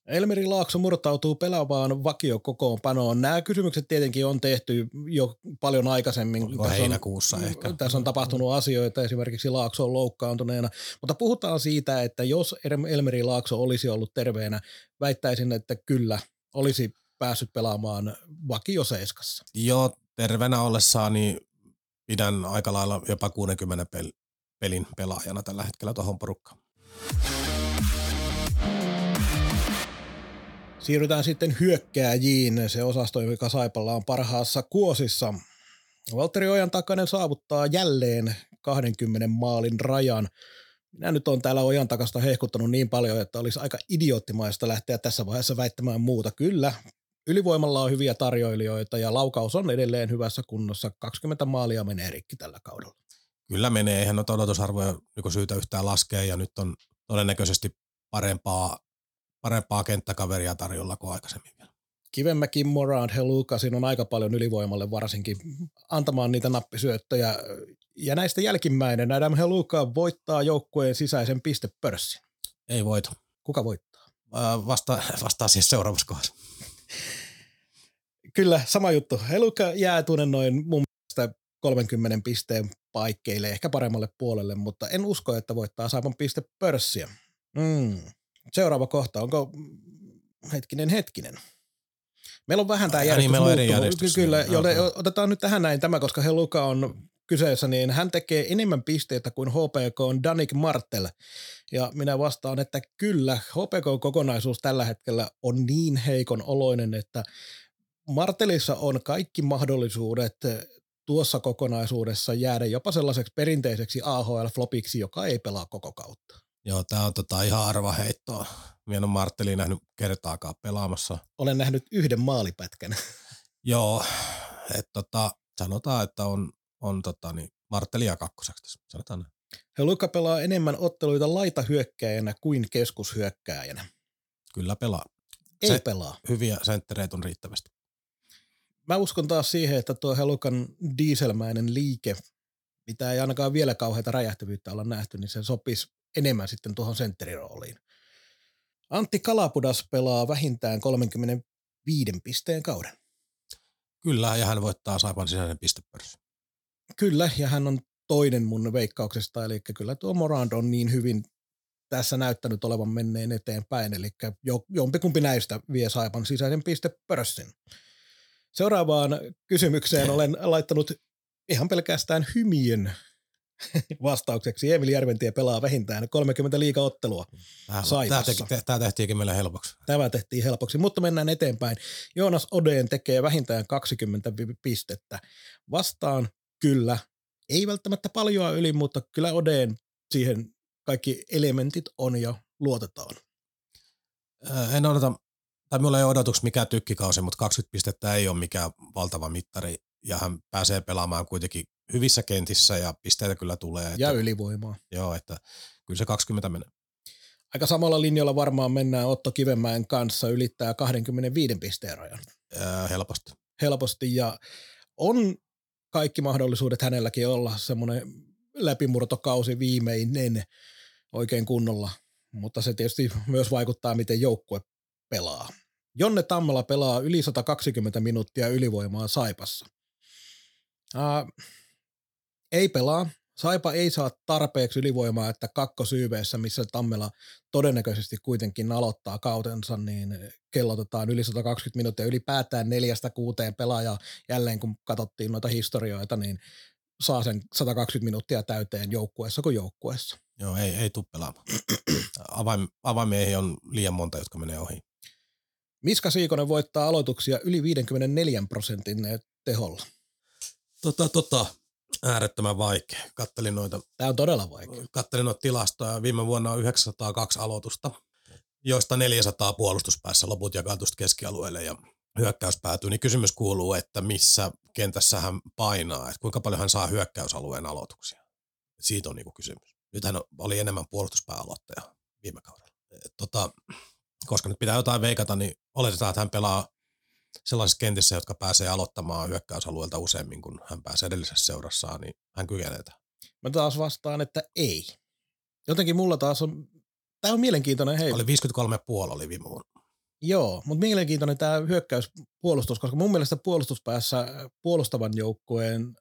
Elmeri Laakso murtautuu pelaavaan vakiokokoonpanoon. Nämä kysymykset tietenkin on tehty jo paljon aikaisemmin. Oliko tässä heinäkuussa on, ehkä. Tässä on tapahtunut asioita, esimerkiksi Laakso on loukkaantuneena. Mutta puhutaan siitä, että jos Elmeri Laakso olisi ollut terveenä, väittäisin, että kyllä olisi päässyt pelaamaan vakio seiskassa. Joo, terveenä ollessaan niin pidän aika lailla jopa 60 pelin pelaajana tällä hetkellä tuohon porukkaan. Siirrytään sitten hyökkääjiin. Se osasto, joka Saipalla on parhaassa kuosissa. Valtteri Ojan takainen saavuttaa jälleen 20 maalin rajan. Minä nyt on täällä Ojan takasta hehkuttanut niin paljon, että olisi aika idioottimaista lähteä tässä vaiheessa väittämään muuta. Kyllä, ylivoimalla on hyviä tarjoilijoita ja laukaus on edelleen hyvässä kunnossa. 20 maalia menee rikki tällä kaudella. Kyllä menee, eihän noita odotusarvoja niin syytä yhtään laskea ja nyt on todennäköisesti parempaa parempaa kenttäkaveria tarjolla kuin aikaisemmin Kivemäki, Morad, Helukasin on aika paljon ylivoimalle varsinkin antamaan niitä nappisyöttöjä. Ja näistä jälkimmäinen Adam Heluka voittaa joukkueen sisäisen pistepörssin. Ei voita. Kuka voittaa? Vasta, vastaa siis seuraavassa kohdassa. Kyllä, sama juttu. Heluka jää tuonne noin mun mielestä 30 pisteen paikkeille, ehkä paremmalle puolelle, mutta en usko, että voittaa Saipan piste pörssiä. Mm. Seuraava kohta, onko hetkinen hetkinen. Meillä on vähän tämä niin, järjestys meillä on eri järjestys. Kyllä, Joo, joten joo. otetaan nyt tähän näin tämä, koska Heluka on kyseessä, niin hän tekee enemmän pisteitä kuin HPK on Danik Martel. Ja minä vastaan, että kyllä, HPK kokonaisuus tällä hetkellä on niin heikon oloinen, että Martelissa on kaikki mahdollisuudet tuossa kokonaisuudessa jäädä jopa sellaiseksi perinteiseksi AHL-flopiksi, joka ei pelaa koko kautta. Joo, tää on tota ihan arvaheittoa. Minä en ole Martteliin nähnyt kertaakaan pelaamassa. Olen nähnyt yhden maalipätkän. *laughs* Joo, että tota, sanotaan, että on, on tota, niin, Marttelia kakkoseksi tässä. Sanotaan näin. Heluka pelaa enemmän otteluita laitahyökkäjänä kuin keskushyökkääjänä. Kyllä pelaa. Ei Se- pelaa. Hyviä senttereitä on riittävästi. Mä uskon taas siihen, että tuo Helukan dieselmäinen liike, mitä ei ainakaan vielä kauheita räjähtävyyttä olla nähty, niin se sopisi enemmän sitten tuohon sentterirooliin. Antti Kalapudas pelaa vähintään 35 pisteen kauden. Kyllä, ja hän voittaa Saipan sisäisen pistepörssin. Kyllä, ja hän on toinen mun veikkauksesta, eli kyllä tuo Morand on niin hyvin tässä näyttänyt olevan menneen eteenpäin, eli jo, jompikumpi näistä vie Saipan sisäisen pistepörssin. Seuraavaan kysymykseen olen laittanut ihan pelkästään hymien vastaukseksi. Emil Järventie pelaa vähintään 30 liikaottelua. Saipassa. tämä, tehtiinkin meille helpoksi. Tämä tehtiin helpoksi, mutta mennään eteenpäin. Joonas Odeen tekee vähintään 20 vi- pistettä. Vastaan kyllä, ei välttämättä paljon yli, mutta kyllä Odeen siihen kaikki elementit on ja luotetaan. En odota, tai minulla ei ole odotuksi mikään tykkikausi, mutta 20 pistettä ei ole mikään valtava mittari. Ja hän pääsee pelaamaan kuitenkin hyvissä kentissä ja pisteitä kyllä tulee. Että, Ja ylivoimaa. Joo, että kyllä se 20 menee. Aika samalla linjalla varmaan mennään Otto Kivenmäen kanssa ylittää 25 pisteen rajan Ö, helposti. helposti ja on kaikki mahdollisuudet hänelläkin olla semmoinen läpimurtokausi viimeinen oikein kunnolla, mutta se tietysti myös vaikuttaa, miten joukkue pelaa. Jonne Tammela pelaa yli 120 minuuttia ylivoimaa Saipassa. Ää, ei pelaa. Saipa ei saa tarpeeksi ylivoimaa, että kakkosyyveessä, missä Tammela todennäköisesti kuitenkin aloittaa kautensa, niin kellotetaan yli 120 minuuttia ylipäätään neljästä kuuteen pelaajaa. Jälleen kun katsottiin noita historioita, niin saa sen 120 minuuttia täyteen joukkueessa kuin joukkueessa. Joo, ei, ei tule pelaamaan. *clears throat* Avaim, avaimiehiä on liian monta, jotka menee ohi. Miska Siikonen voittaa aloituksia yli 54 prosentin teholla. Tota, tota, äärettömän vaikea. Kattelin noita, Tämä on todella vaikea. kattelin noita tilastoja. Viime vuonna on 902 aloitusta, joista 400 puolustuspäässä, loput jakautuivat keskialueelle ja hyökkäys päätyy. Niin kysymys kuuluu, että missä kentässä hän painaa, että kuinka paljon hän saa hyökkäysalueen aloituksia. Siitä on niinku kysymys. Nythän oli enemmän puolustuspääaloittaja viime kaudella. Tota, koska nyt pitää jotain veikata, niin oletetaan, että hän pelaa sellaisissa kentissä, jotka pääsee aloittamaan hyökkäysalueelta useammin kuin hän pääsee edellisessä seurassaan, niin hän kykenee tähän. Mä taas vastaan, että ei. Jotenkin mulla taas on, tämä on mielenkiintoinen, hei, Oli 53,5 oli viime vuonna. joo, mutta mielenkiintoinen tämä hyökkäyspuolustus, koska mun mielestä puolustuspäässä puolustavan joukkueen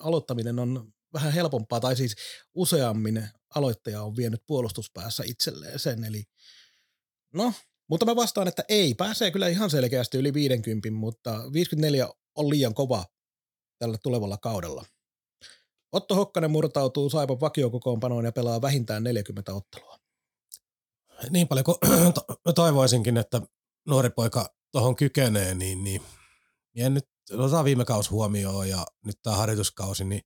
aloittaminen on vähän helpompaa, tai siis useammin aloittaja on vienyt puolustuspäässä itselleen sen, eli no, mutta mä vastaan, että ei, pääsee kyllä ihan selkeästi yli 50, mutta 54 on liian kova tällä tulevalla kaudella. Otto Hokkanen murtautuu Saipan vakiokokoonpanoon ja pelaa vähintään 40 ottelua. Niin paljon kuin *clears throat* to- toivoisinkin, että nuori poika tuohon kykenee, niin, niin en nyt otetaan viime kausi huomioon ja nyt tämä harjoituskausi, niin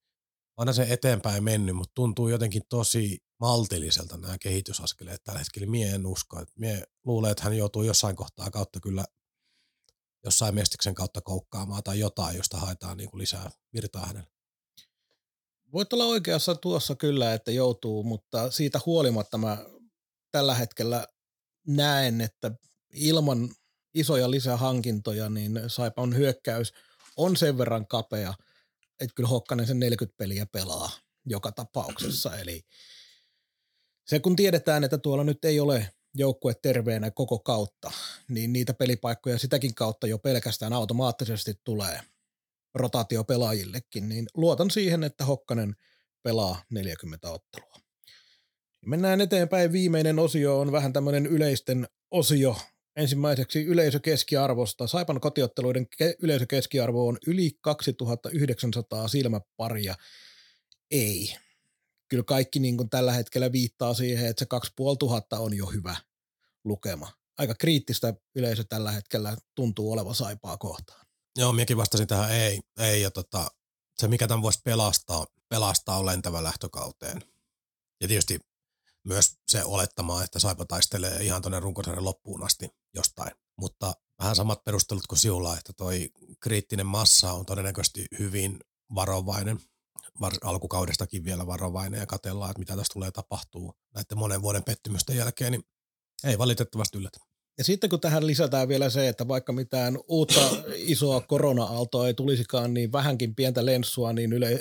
onhan se eteenpäin mennyt, mutta tuntuu jotenkin tosi maltilliselta nämä kehitysaskeleet tällä hetkellä. Mie en usko. että Mie luulen, että hän joutuu jossain kohtaa kautta kyllä jossain mestiksen kautta koukkaamaan tai jotain, josta haetaan niin kuin lisää virtaa hänelle. Voit olla oikeassa tuossa kyllä, että joutuu, mutta siitä huolimatta mä tällä hetkellä näen, että ilman isoja lisähankintoja, niin Saipan hyökkäys on sen verran kapea, että kyllä Hokkanen sen 40 peliä pelaa joka tapauksessa. Eli se kun tiedetään, että tuolla nyt ei ole joukkue terveenä koko kautta, niin niitä pelipaikkoja sitäkin kautta jo pelkästään automaattisesti tulee. rotaatiopelaajillekin, niin luotan siihen, että Hokkanen pelaa 40 ottelua. Mennään eteenpäin. Viimeinen osio on vähän tämmöinen yleisten osio. Ensimmäiseksi yleisökeskiarvosta. Saipan kotiotteluiden ke- yleisökeskiarvo on yli 2900 silmäparia. Ei. Kyllä kaikki niin kuin tällä hetkellä viittaa siihen, että se 2500 on jo hyvä lukema. Aika kriittistä yleisö tällä hetkellä tuntuu olevan Saipaa kohtaan. Joo, minäkin vastasin tähän ei. ei ja tota, se, mikä tämän voisi pelastaa, pelastaa on lentävä lähtökauteen. Ja tietysti myös se olettama, että Saipa taistelee ihan tuonne runkosarjan loppuun asti jostain. Mutta vähän samat perustelut kuin siulla, että toi kriittinen massa on todennäköisesti hyvin varovainen, var, alkukaudestakin vielä varovainen ja katellaan, että mitä tässä tulee tapahtuu näiden monen vuoden pettymysten jälkeen, niin ei valitettavasti yllätä. Ja sitten kun tähän lisätään vielä se, että vaikka mitään uutta *coughs* isoa korona-aaltoa ei tulisikaan, niin vähänkin pientä lenssua, niin yle,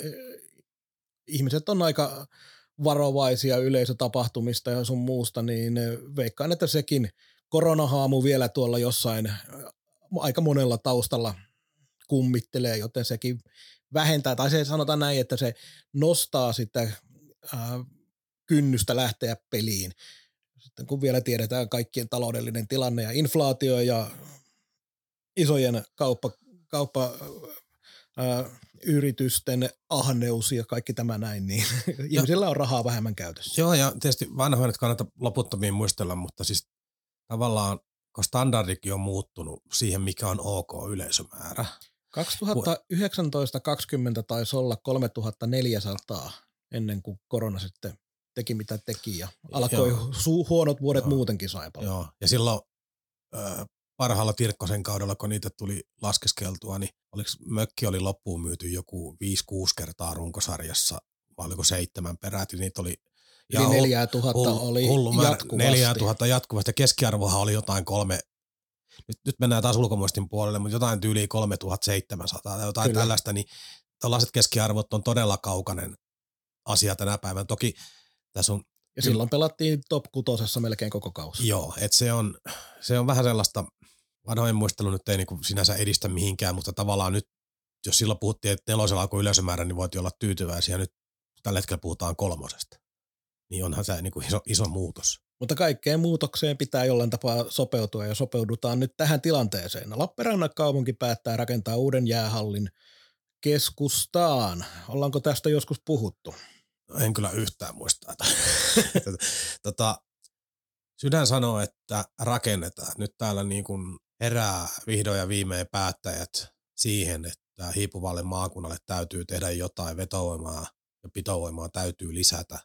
ihmiset on aika varovaisia yleisötapahtumista ja sun muusta, niin veikkaan, että sekin koronahaamu vielä tuolla jossain aika monella taustalla kummittelee, joten sekin vähentää, tai se sanotaan näin, että se nostaa sitä äh, kynnystä lähteä peliin. Sitten kun vielä tiedetään kaikkien taloudellinen tilanne ja inflaatio ja isojen kauppa, kauppa äh, yritysten ahneus ja kaikki tämä näin, niin *laughs* ihmisillä on rahaa vähemmän käytössä. Joo, ja tietysti vanhoja nyt kannata loputtomiin muistella, mutta siis tavallaan, kun standardikin on muuttunut siihen, mikä on ok yleisömäärä. 2019-2020 taisi olla 3400 ennen kuin korona sitten teki mitä teki ja alkoi Joo. su- huonot vuodet Joo. muutenkin Saipalla. Joo, ja silloin parhaalla Tirkkosen kaudella, kun niitä tuli laskeskeltua, niin oliko, mökki oli loppuun myyty joku 5-6 kertaa runkosarjassa, vai oliko seitsemän peräti, niitä oli ja Yli 4000 hull, oli hullu jatkuvasti. 4000 jatkuvasti. Keskiarvohan oli jotain kolme, nyt, nyt mennään taas ulkomuistin puolelle, mutta jotain tyyliä 3700 tai jotain Kyllä. tällaista, niin tällaiset keskiarvot on todella kaukainen asia tänä päivänä. Toki tässä on ja silloin pelattiin top kutosessa melkein koko kausi. Joo, että se on, se on vähän sellaista, vanhojen muistelu nyt ei niinku sinänsä edistä mihinkään, mutta tavallaan nyt, jos silloin puhuttiin, että nelosella alkoi yleisömäärä, niin voitiin olla tyytyväisiä. Nyt tällä hetkellä puhutaan kolmosesta. Niin onhan se niinku iso, iso muutos. Mutta kaikkeen muutokseen pitää jollain tapaa sopeutua ja sopeudutaan nyt tähän tilanteeseen. Lappeenrannan kaupunki päättää rakentaa uuden jäähallin keskustaan. Ollaanko tästä joskus puhuttu? En kyllä yhtään muista. *laughs* tota, sydän sanoo, että rakennetaan. Nyt täällä niin kuin herää vihdoin ja viimein päättäjät siihen, että hiipuvalle maakunnalle täytyy tehdä jotain vetovoimaa ja pitovoimaa täytyy lisätä,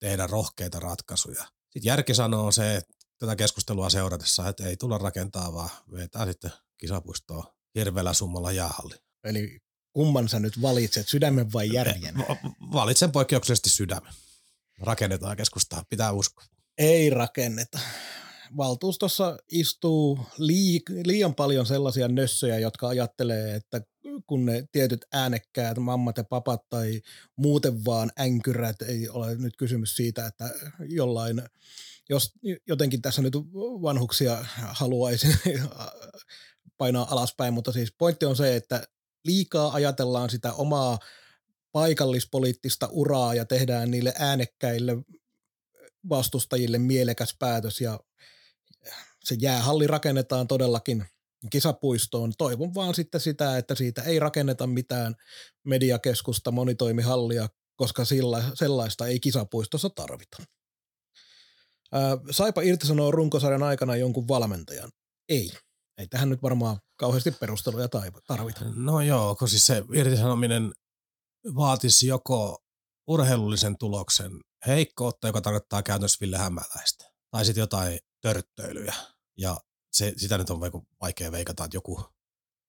tehdä rohkeita ratkaisuja. Sitten järki sanoo se, että tätä keskustelua seuratessa, että ei tulla rakentaa, vaan vetää sitten kisapuistoa hirveällä summalla jäähalli. Eli kumman sä nyt valitset, sydämen vai järjen? Valitsen poikkeuksellisesti sydämen. Rakennetaan keskustaa, pitää uskoa. Ei rakenneta. Valtuustossa istuu liian paljon sellaisia nössöjä, jotka ajattelee, että kun ne tietyt äänekkäät mammat ja papat tai muuten vaan änkyrät, ei ole nyt kysymys siitä, että jollain, jos jotenkin tässä nyt vanhuksia haluaisin *laughs* painaa alaspäin, mutta siis pointti on se, että liikaa ajatellaan sitä omaa paikallispoliittista uraa ja tehdään niille äänekkäille vastustajille mielekäs päätös ja se jäähalli rakennetaan todellakin kisapuistoon. Toivon vaan sitten sitä, että siitä ei rakenneta mitään mediakeskusta, monitoimihallia, koska sillä, sellaista ei kisapuistossa tarvita. Saipa irtisanoo runkosarjan aikana jonkun valmentajan. Ei. Ei tähän nyt varmaan kauheasti perusteluja tarvita. No joo, kun siis se irtisanominen vaatisi joko urheilullisen tuloksen heikkoutta, joka tarkoittaa käytännössä Ville Hämäläistä, tai sitten jotain törttöilyjä. Ja se, sitä nyt on vaikea veikata, että joku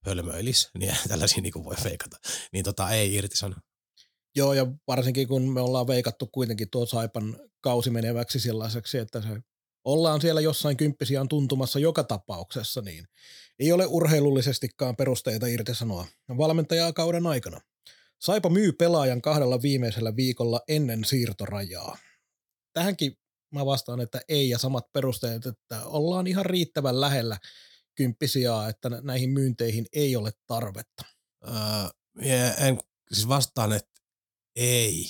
hölmöilis, *laughs* niin tällaisia niin voi veikata. Niin tota, ei irtisano. Joo, ja varsinkin kun me ollaan veikattu kuitenkin tuo Saipan kausi meneväksi sellaiseksi, että se ollaan siellä jossain kymppisiä tuntumassa joka tapauksessa, niin ei ole urheilullisestikaan perusteita irtisanoa valmentajaa kauden aikana. Saipa myy pelaajan kahdella viimeisellä viikolla ennen siirtorajaa. Tähänkin mä vastaan, että ei ja samat perusteet, että ollaan ihan riittävän lähellä kymppisiä, että näihin myynteihin ei ole tarvetta. Öö, en siis vastaan, että ei,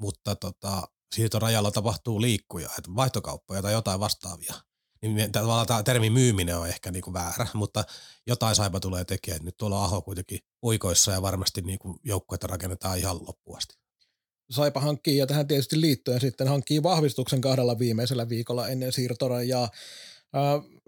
mutta tota, siirtorajalla tapahtuu liikkuja, että vaihtokauppoja tai jotain vastaavia. Niin tavallaan tämä termi myyminen on ehkä niinku väärä, mutta jotain saipa tulee tekemään. Nyt tuolla Aho kuitenkin uikoissa ja varmasti niinku joukkueita rakennetaan ihan loppuun asti. Saipa hankkii ja tähän tietysti liittyen sitten hankkii vahvistuksen kahdella viimeisellä viikolla ennen siirtorajaa. Äh,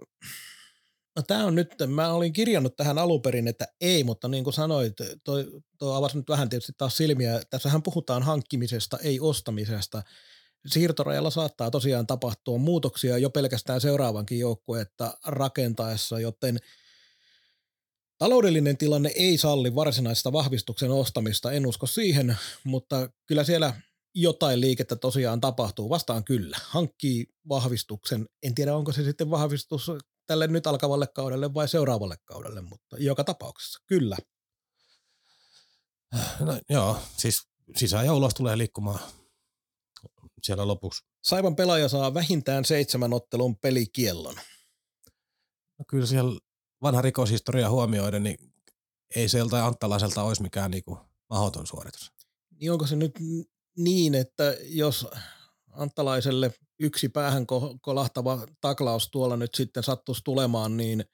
No tämä on nyt, mä olin kirjannut tähän alun perin, että ei, mutta niin kuin sanoit, toi, toi avasi nyt vähän tietysti taas silmiä. Tässähän puhutaan hankkimisesta, ei ostamisesta. Siirtorajalla saattaa tosiaan tapahtua muutoksia jo pelkästään seuraavankin joukkuetta rakentaessa, joten taloudellinen tilanne ei salli varsinaista vahvistuksen ostamista, en usko siihen, mutta kyllä siellä jotain liikettä tosiaan tapahtuu. Vastaan kyllä. Hankkii vahvistuksen. En tiedä, onko se sitten vahvistus tälle nyt alkavalle kaudelle vai seuraavalle kaudelle, mutta joka tapauksessa kyllä. No, joo, siis sisään ja ulos tulee liikkumaan siellä lopuksi. Saivan pelaaja saa vähintään seitsemän ottelun pelikiellon. No kyllä siellä vanha rikoshistoria huomioiden, niin ei se joltain Anttalaiselta olisi mikään niinku mahdoton suoritus. Niin onko se nyt niin, että jos Anttalaiselle yksi päähän kolahtava taklaus tuolla nyt sitten sattuisi tulemaan, niin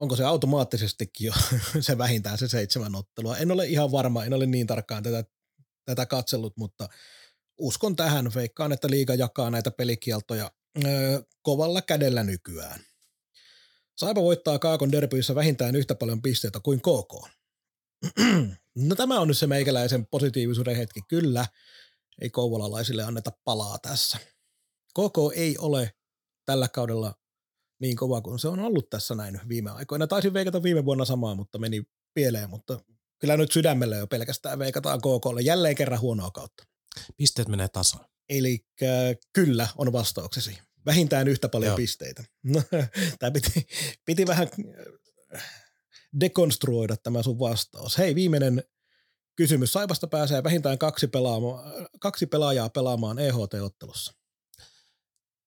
onko se automaattisestikin jo *laughs* se vähintään se seitsemän ottelua? En ole ihan varma, en ole niin tarkkaan tätä, tätä katsellut, mutta uskon tähän. Veikkaan, että liiga jakaa näitä pelikieltoja öö, kovalla kädellä nykyään. Saipa voittaa Kaakon derbyissä vähintään yhtä paljon pisteitä kuin KK. *clears throat* no tämä on nyt se meikäläisen positiivisuuden hetki. Kyllä, ei kouvolalaisille anneta palaa tässä. KK ei ole tällä kaudella niin kova kuin se on ollut tässä näin viime aikoina. Taisin veikata viime vuonna samaa, mutta meni pieleen, mutta kyllä nyt sydämellä jo pelkästään veikataan KKlle jälleen kerran huonoa kautta. Pisteet menee tasaan. Eli kyllä on vastauksesi. Vähintään yhtä paljon Joo. pisteitä. *laughs* Tämä piti, piti vähän dekonstruoida tämä sun vastaus. Hei, viimeinen kysymys. Saipasta pääsee vähintään kaksi, pelaama, kaksi pelaajaa pelaamaan EHT-ottelussa.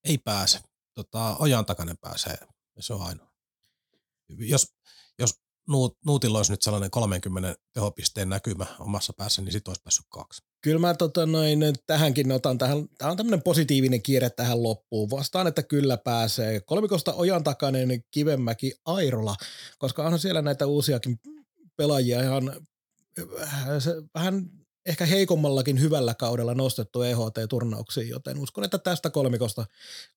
Ei pääse. Tota, ojan takainen pääsee. Se on ainoa. Jos, jos Nuut, Nuutilla olisi nyt sellainen 30 tehopisteen näkymä omassa päässä, niin sitten olisi päässyt kaksi. Kyllä mä tota noin, tähänkin otan tähän, tämä on tämmöinen positiivinen kierre tähän loppuun. Vastaan, että kyllä pääsee. Kolmikosta ojan takainen Kivemäki Airola, koska onhan siellä näitä uusiakin pelaajia ihan vähän ehkä heikommallakin hyvällä kaudella nostettu EHT-turnauksiin, joten uskon, että tästä kolmikosta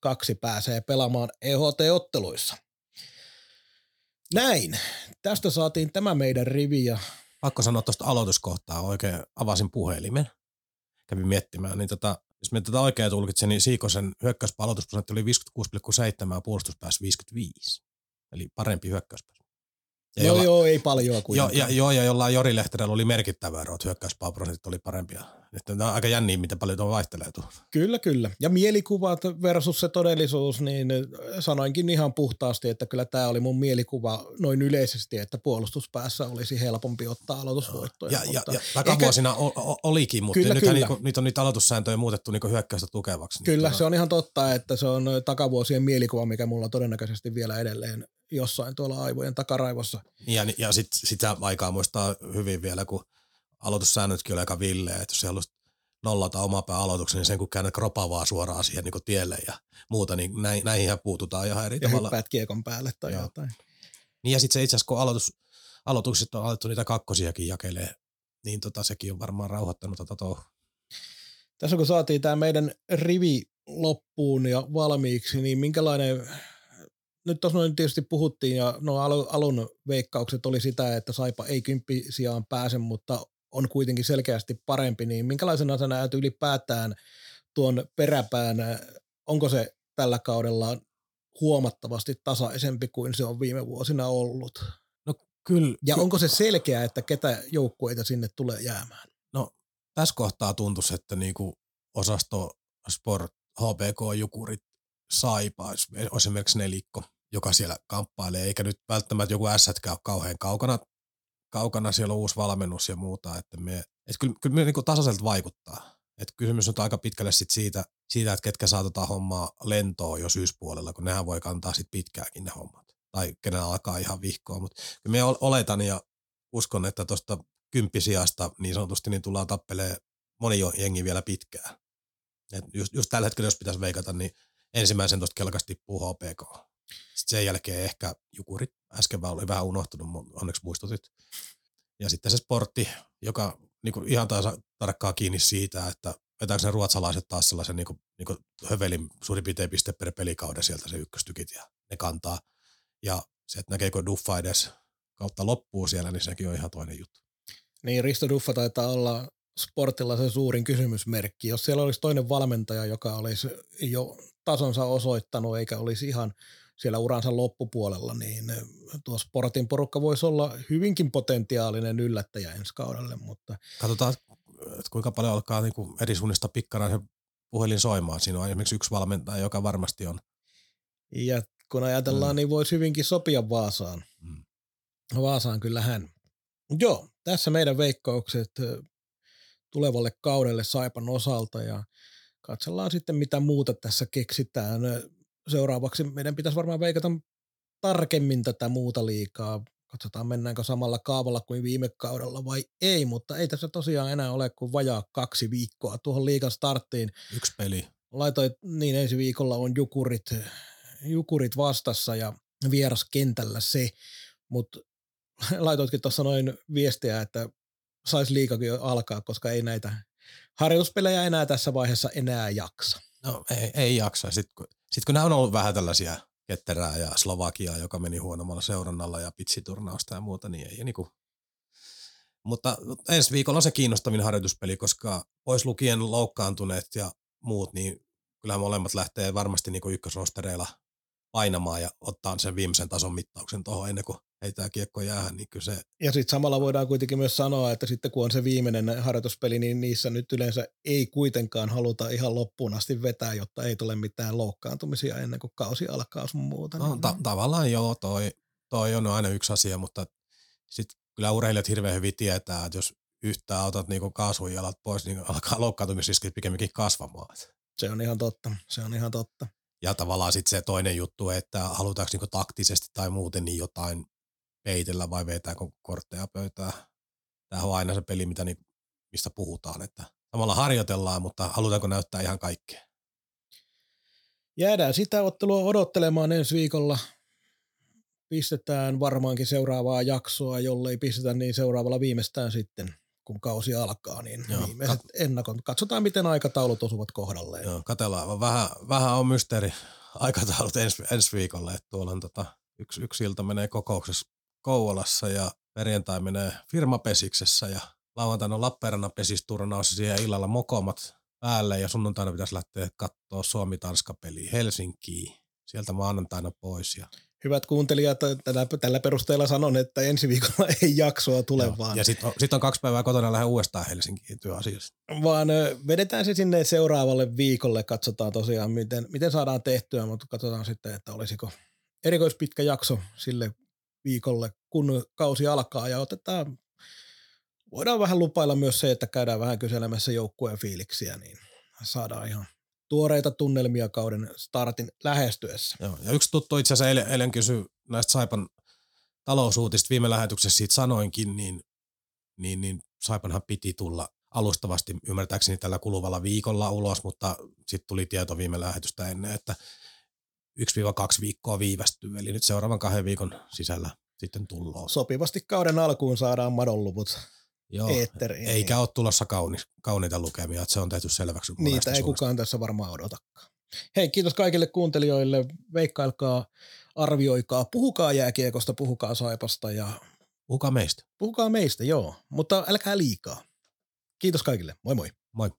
kaksi pääsee pelaamaan EHT-otteluissa. Näin. Tästä saatiin tämä meidän rivi. Ja... Pakko sanoa tuosta aloituskohtaa. Oikein avasin puhelimen. Kävin miettimään. Niin tota, jos me tätä oikein tulkitsen, niin Siikosen hyökkäyspalautusprosentti oli 56,7 ja puolustuspäässä 55. Eli parempi hyökkäyspäässä. Ja joo, jolla, joo, ei paljon kuitenkaan. Jo, ja, joo, ja jollain Jori Lehterellä oli merkittävä ero, että hyökkäyspalautusprosentit oli parempia. Että on aika jänniä, miten paljon tuo vaihtelee. Kyllä, kyllä. Ja mielikuvat versus se todellisuus, niin sanoinkin ihan puhtaasti, että kyllä tämä oli mun mielikuva noin yleisesti, että puolustuspäässä olisi helpompi ottaa aloitusvoittoja. Ja, mutta ja, ja takavuosina ehkä, olikin, mutta kyllä, kyllä. Niinku, nyt on niitä aloitussääntöjä muutettu niinku hyökkäystä tukevaksi. Niin kyllä, niin se on ihan totta, että se on takavuosien mielikuva, mikä mulla todennäköisesti vielä edelleen jossain tuolla aivojen takaraivossa. Ja, ja sitten sitä aikaa muistaa hyvin vielä, kun aloitussäännötkin oli aika villeä, että jos se haluaisi nollata oma pää aloituksen, niin sen kun käännät kropavaa suoraan siihen niin tielle ja muuta, niin näihin puututaan ihan eri ja tavalla. Ja kiekon päälle tai Joo. jotain. Niin ja sitten se itse asiassa, kun aloitus, aloitukset on alettu niitä kakkosiakin jakelee, niin tota, sekin on varmaan rauhoittanut tätä touhua. Tässä kun saatiin tämä meidän rivi loppuun ja valmiiksi, niin minkälainen nyt tuossa noin tietysti puhuttiin ja nuo alun veikkaukset oli sitä, että Saipa ei kymppi sijaan pääse, mutta on kuitenkin selkeästi parempi, niin minkälaisena sä näet ylipäätään tuon peräpään, onko se tällä kaudella huomattavasti tasaisempi kuin se on viime vuosina ollut? No kyllä. Ja onko se selkeää, että ketä joukkueita sinne tulee jäämään? No tässä kohtaa tuntuisi, että niinku osasto Sport, HPK, Jukurit, Saipa esimerkiksi nelikko, joka siellä kamppailee, eikä nyt välttämättä joku ässätkä ole kauhean kaukana, kaukana, siellä on uusi valmennus ja muuta, että me, että kyllä, kyllä me niin tasaiselta vaikuttaa. että kysymys on aika pitkälle sit siitä, siitä, että ketkä saatetaan hommaa lentoa jo syyspuolella, kun nehän voi kantaa sit pitkäänkin ne hommat. Tai kenen alkaa ihan vihkoa, mutta me oletan ja uskon, että tuosta kymppisiasta niin sanotusti, niin tullaan tappelee moni jo jengi vielä pitkään. Et just, just tällä hetkellä, jos pitäisi veikata, niin ensimmäisen tuosta kelkasta tippuu HPK. Sitten sen jälkeen ehkä Jukurit, äsken vaan oli vähän unohtunut, onneksi muistutit. Ja sitten se sportti, joka niin kuin ihan taas tarkkaa kiinni siitä, että vetääkö ne ruotsalaiset taas sellaisen niin kuin, niin kuin hövelin suurin piirtein piste per pelikauden sieltä se ykköstykit ja ne kantaa. Ja se, että näkeekö Duffa edes kautta loppuu siellä, niin sekin on ihan toinen juttu. Niin, Risto Duffa taitaa olla sportilla se suurin kysymysmerkki. Jos siellä olisi toinen valmentaja, joka olisi jo tasonsa osoittanut eikä olisi ihan siellä uransa loppupuolella, niin tuo sportin porukka voisi olla hyvinkin potentiaalinen yllättäjä ensi kaudelle. Mutta... Katsotaan, että kuinka paljon alkaa niin kuin eri suunnista pikkana se puhelin soimaan. Siinä on esimerkiksi yksi valmentaja, joka varmasti on. Ja kun ajatellaan, mm. niin voisi hyvinkin sopia Vaasaan. Mm. Vaasaan kyllä hän. Joo, tässä meidän veikkaukset tulevalle kaudelle Saipan osalta ja katsellaan sitten mitä muuta tässä keksitään. Seuraavaksi meidän pitäisi varmaan veikata tarkemmin tätä muuta liikaa. Katsotaan mennäänkö samalla kaavalla kuin viime kaudella vai ei, mutta ei tässä tosiaan enää ole kuin vajaa kaksi viikkoa tuohon liikan starttiin. Yksi peli. Laitoit, niin ensi viikolla on Jukurit, Jukurit vastassa ja vieras kentällä se, mutta *laughs* laitoitkin tuossa noin viestiä, että saisi liikakin jo alkaa, koska ei näitä harjoituspelejä enää tässä vaiheessa enää jaksa. No ei, ei jaksa. Sitten kun, sit kun nämä on ollut vähän tällaisia Ketterää ja Slovakiaa, joka meni huonommalla seurannalla ja pitsiturnausta ja muuta, niin ei niinku. Mutta ensi viikolla on se kiinnostavin harjoituspeli, koska pois lukien loukkaantuneet ja muut, niin kyllä molemmat lähtee varmasti niinku ykkösrostereilla painamaan ja ottaa sen viimeisen tason mittauksen tuohon ennen kuin ei tämä kiekko jäähän, niin kyllä se... Ja sitten samalla voidaan kuitenkin myös sanoa, että sitten kun on se viimeinen harjoituspeli, niin niissä nyt yleensä ei kuitenkaan haluta ihan loppuun asti vetää, jotta ei tule mitään loukkaantumisia ennen kuin kausi alkaa sun muuta. No, ta- tavallaan joo, toi, toi on aina yksi asia, mutta sitten kyllä urheilijat hirveän hyvin tietää, että jos yhtään otat niinku kaasujalat pois, niin alkaa loukkaantumisriskit pikemminkin kasvamaan. Se on ihan totta, se on ihan totta. Ja tavallaan sitten se toinen juttu, että halutaanko niinku taktisesti tai muuten niin jotain peitellä vai vetääkö kortteja pöytää. Tämä on aina se peli, mitä niin, mistä puhutaan, että samalla harjoitellaan, mutta halutaanko näyttää ihan kaikkea. Jäädään sitä ottelua odottelemaan ensi viikolla. Pistetään varmaankin seuraavaa jaksoa, jollei pistetä niin seuraavalla viimeistään sitten, kun kausi alkaa, niin Joo, viimeiset kat- ennakon. Katsotaan, miten aikataulut osuvat kohdalleen. Joo, katellaan. Vähän, vähän on mysteeri *laughs* aikataulut ensi, ensi viikolla, että tuolla on tota, yksi, yksi ilta menee kokouksessa Kouvolassa ja perjantai menee firmapesiksessä ja lauantaina on Lappeenrannan pesisturnaus ja siihen illalla mokomat päälle ja sunnuntaina pitäisi lähteä katsoa Suomi-Tanska-peliä Helsinkiin. Sieltä maanantaina pois. Ja Hyvät kuuntelijat, tällä, tällä perusteella sanon, että ensi viikolla ei jaksoa tule Joo. vaan. Ja sitten on, sit on kaksi päivää kotona lähden uudestaan Helsinkiin työasiassa. Vaan vedetään se sinne seuraavalle viikolle, katsotaan tosiaan miten, miten saadaan tehtyä, mutta katsotaan sitten, että olisiko erikoispitkä jakso sille viikolle, kun kausi alkaa ja otetaan, voidaan vähän lupailla myös se, että käydään vähän kyselemässä joukkueen fiiliksiä, niin saadaan ihan tuoreita tunnelmia kauden startin lähestyessä. Joo, ja yksi tuttu itse asiassa eilen, eilen kysyi näistä Saipan talousuutista viime lähetyksessä siitä sanoinkin, niin, niin, niin Saipanhan piti tulla alustavasti ymmärtääkseni tällä kuluvalla viikolla ulos, mutta sitten tuli tieto viime lähetystä ennen, että 1-2 viikkoa viivästyy, eli nyt seuraavan kahden viikon sisällä sitten tullaan. Sopivasti kauden alkuun saadaan madonluvut Joo, eetteriin. Eikä ole tulossa kauni, kauniita lukemia, että se on tehty selväksi. Niitä ei suunnasta. kukaan tässä varmaan odotakaan. Hei, kiitos kaikille kuuntelijoille. Veikkailkaa, arvioikaa, puhukaa jääkiekosta, puhukaa saipasta ja... Puhukaa meistä. Puhukaa meistä, joo, mutta älkää liikaa. Kiitos kaikille. Moi moi. Moi.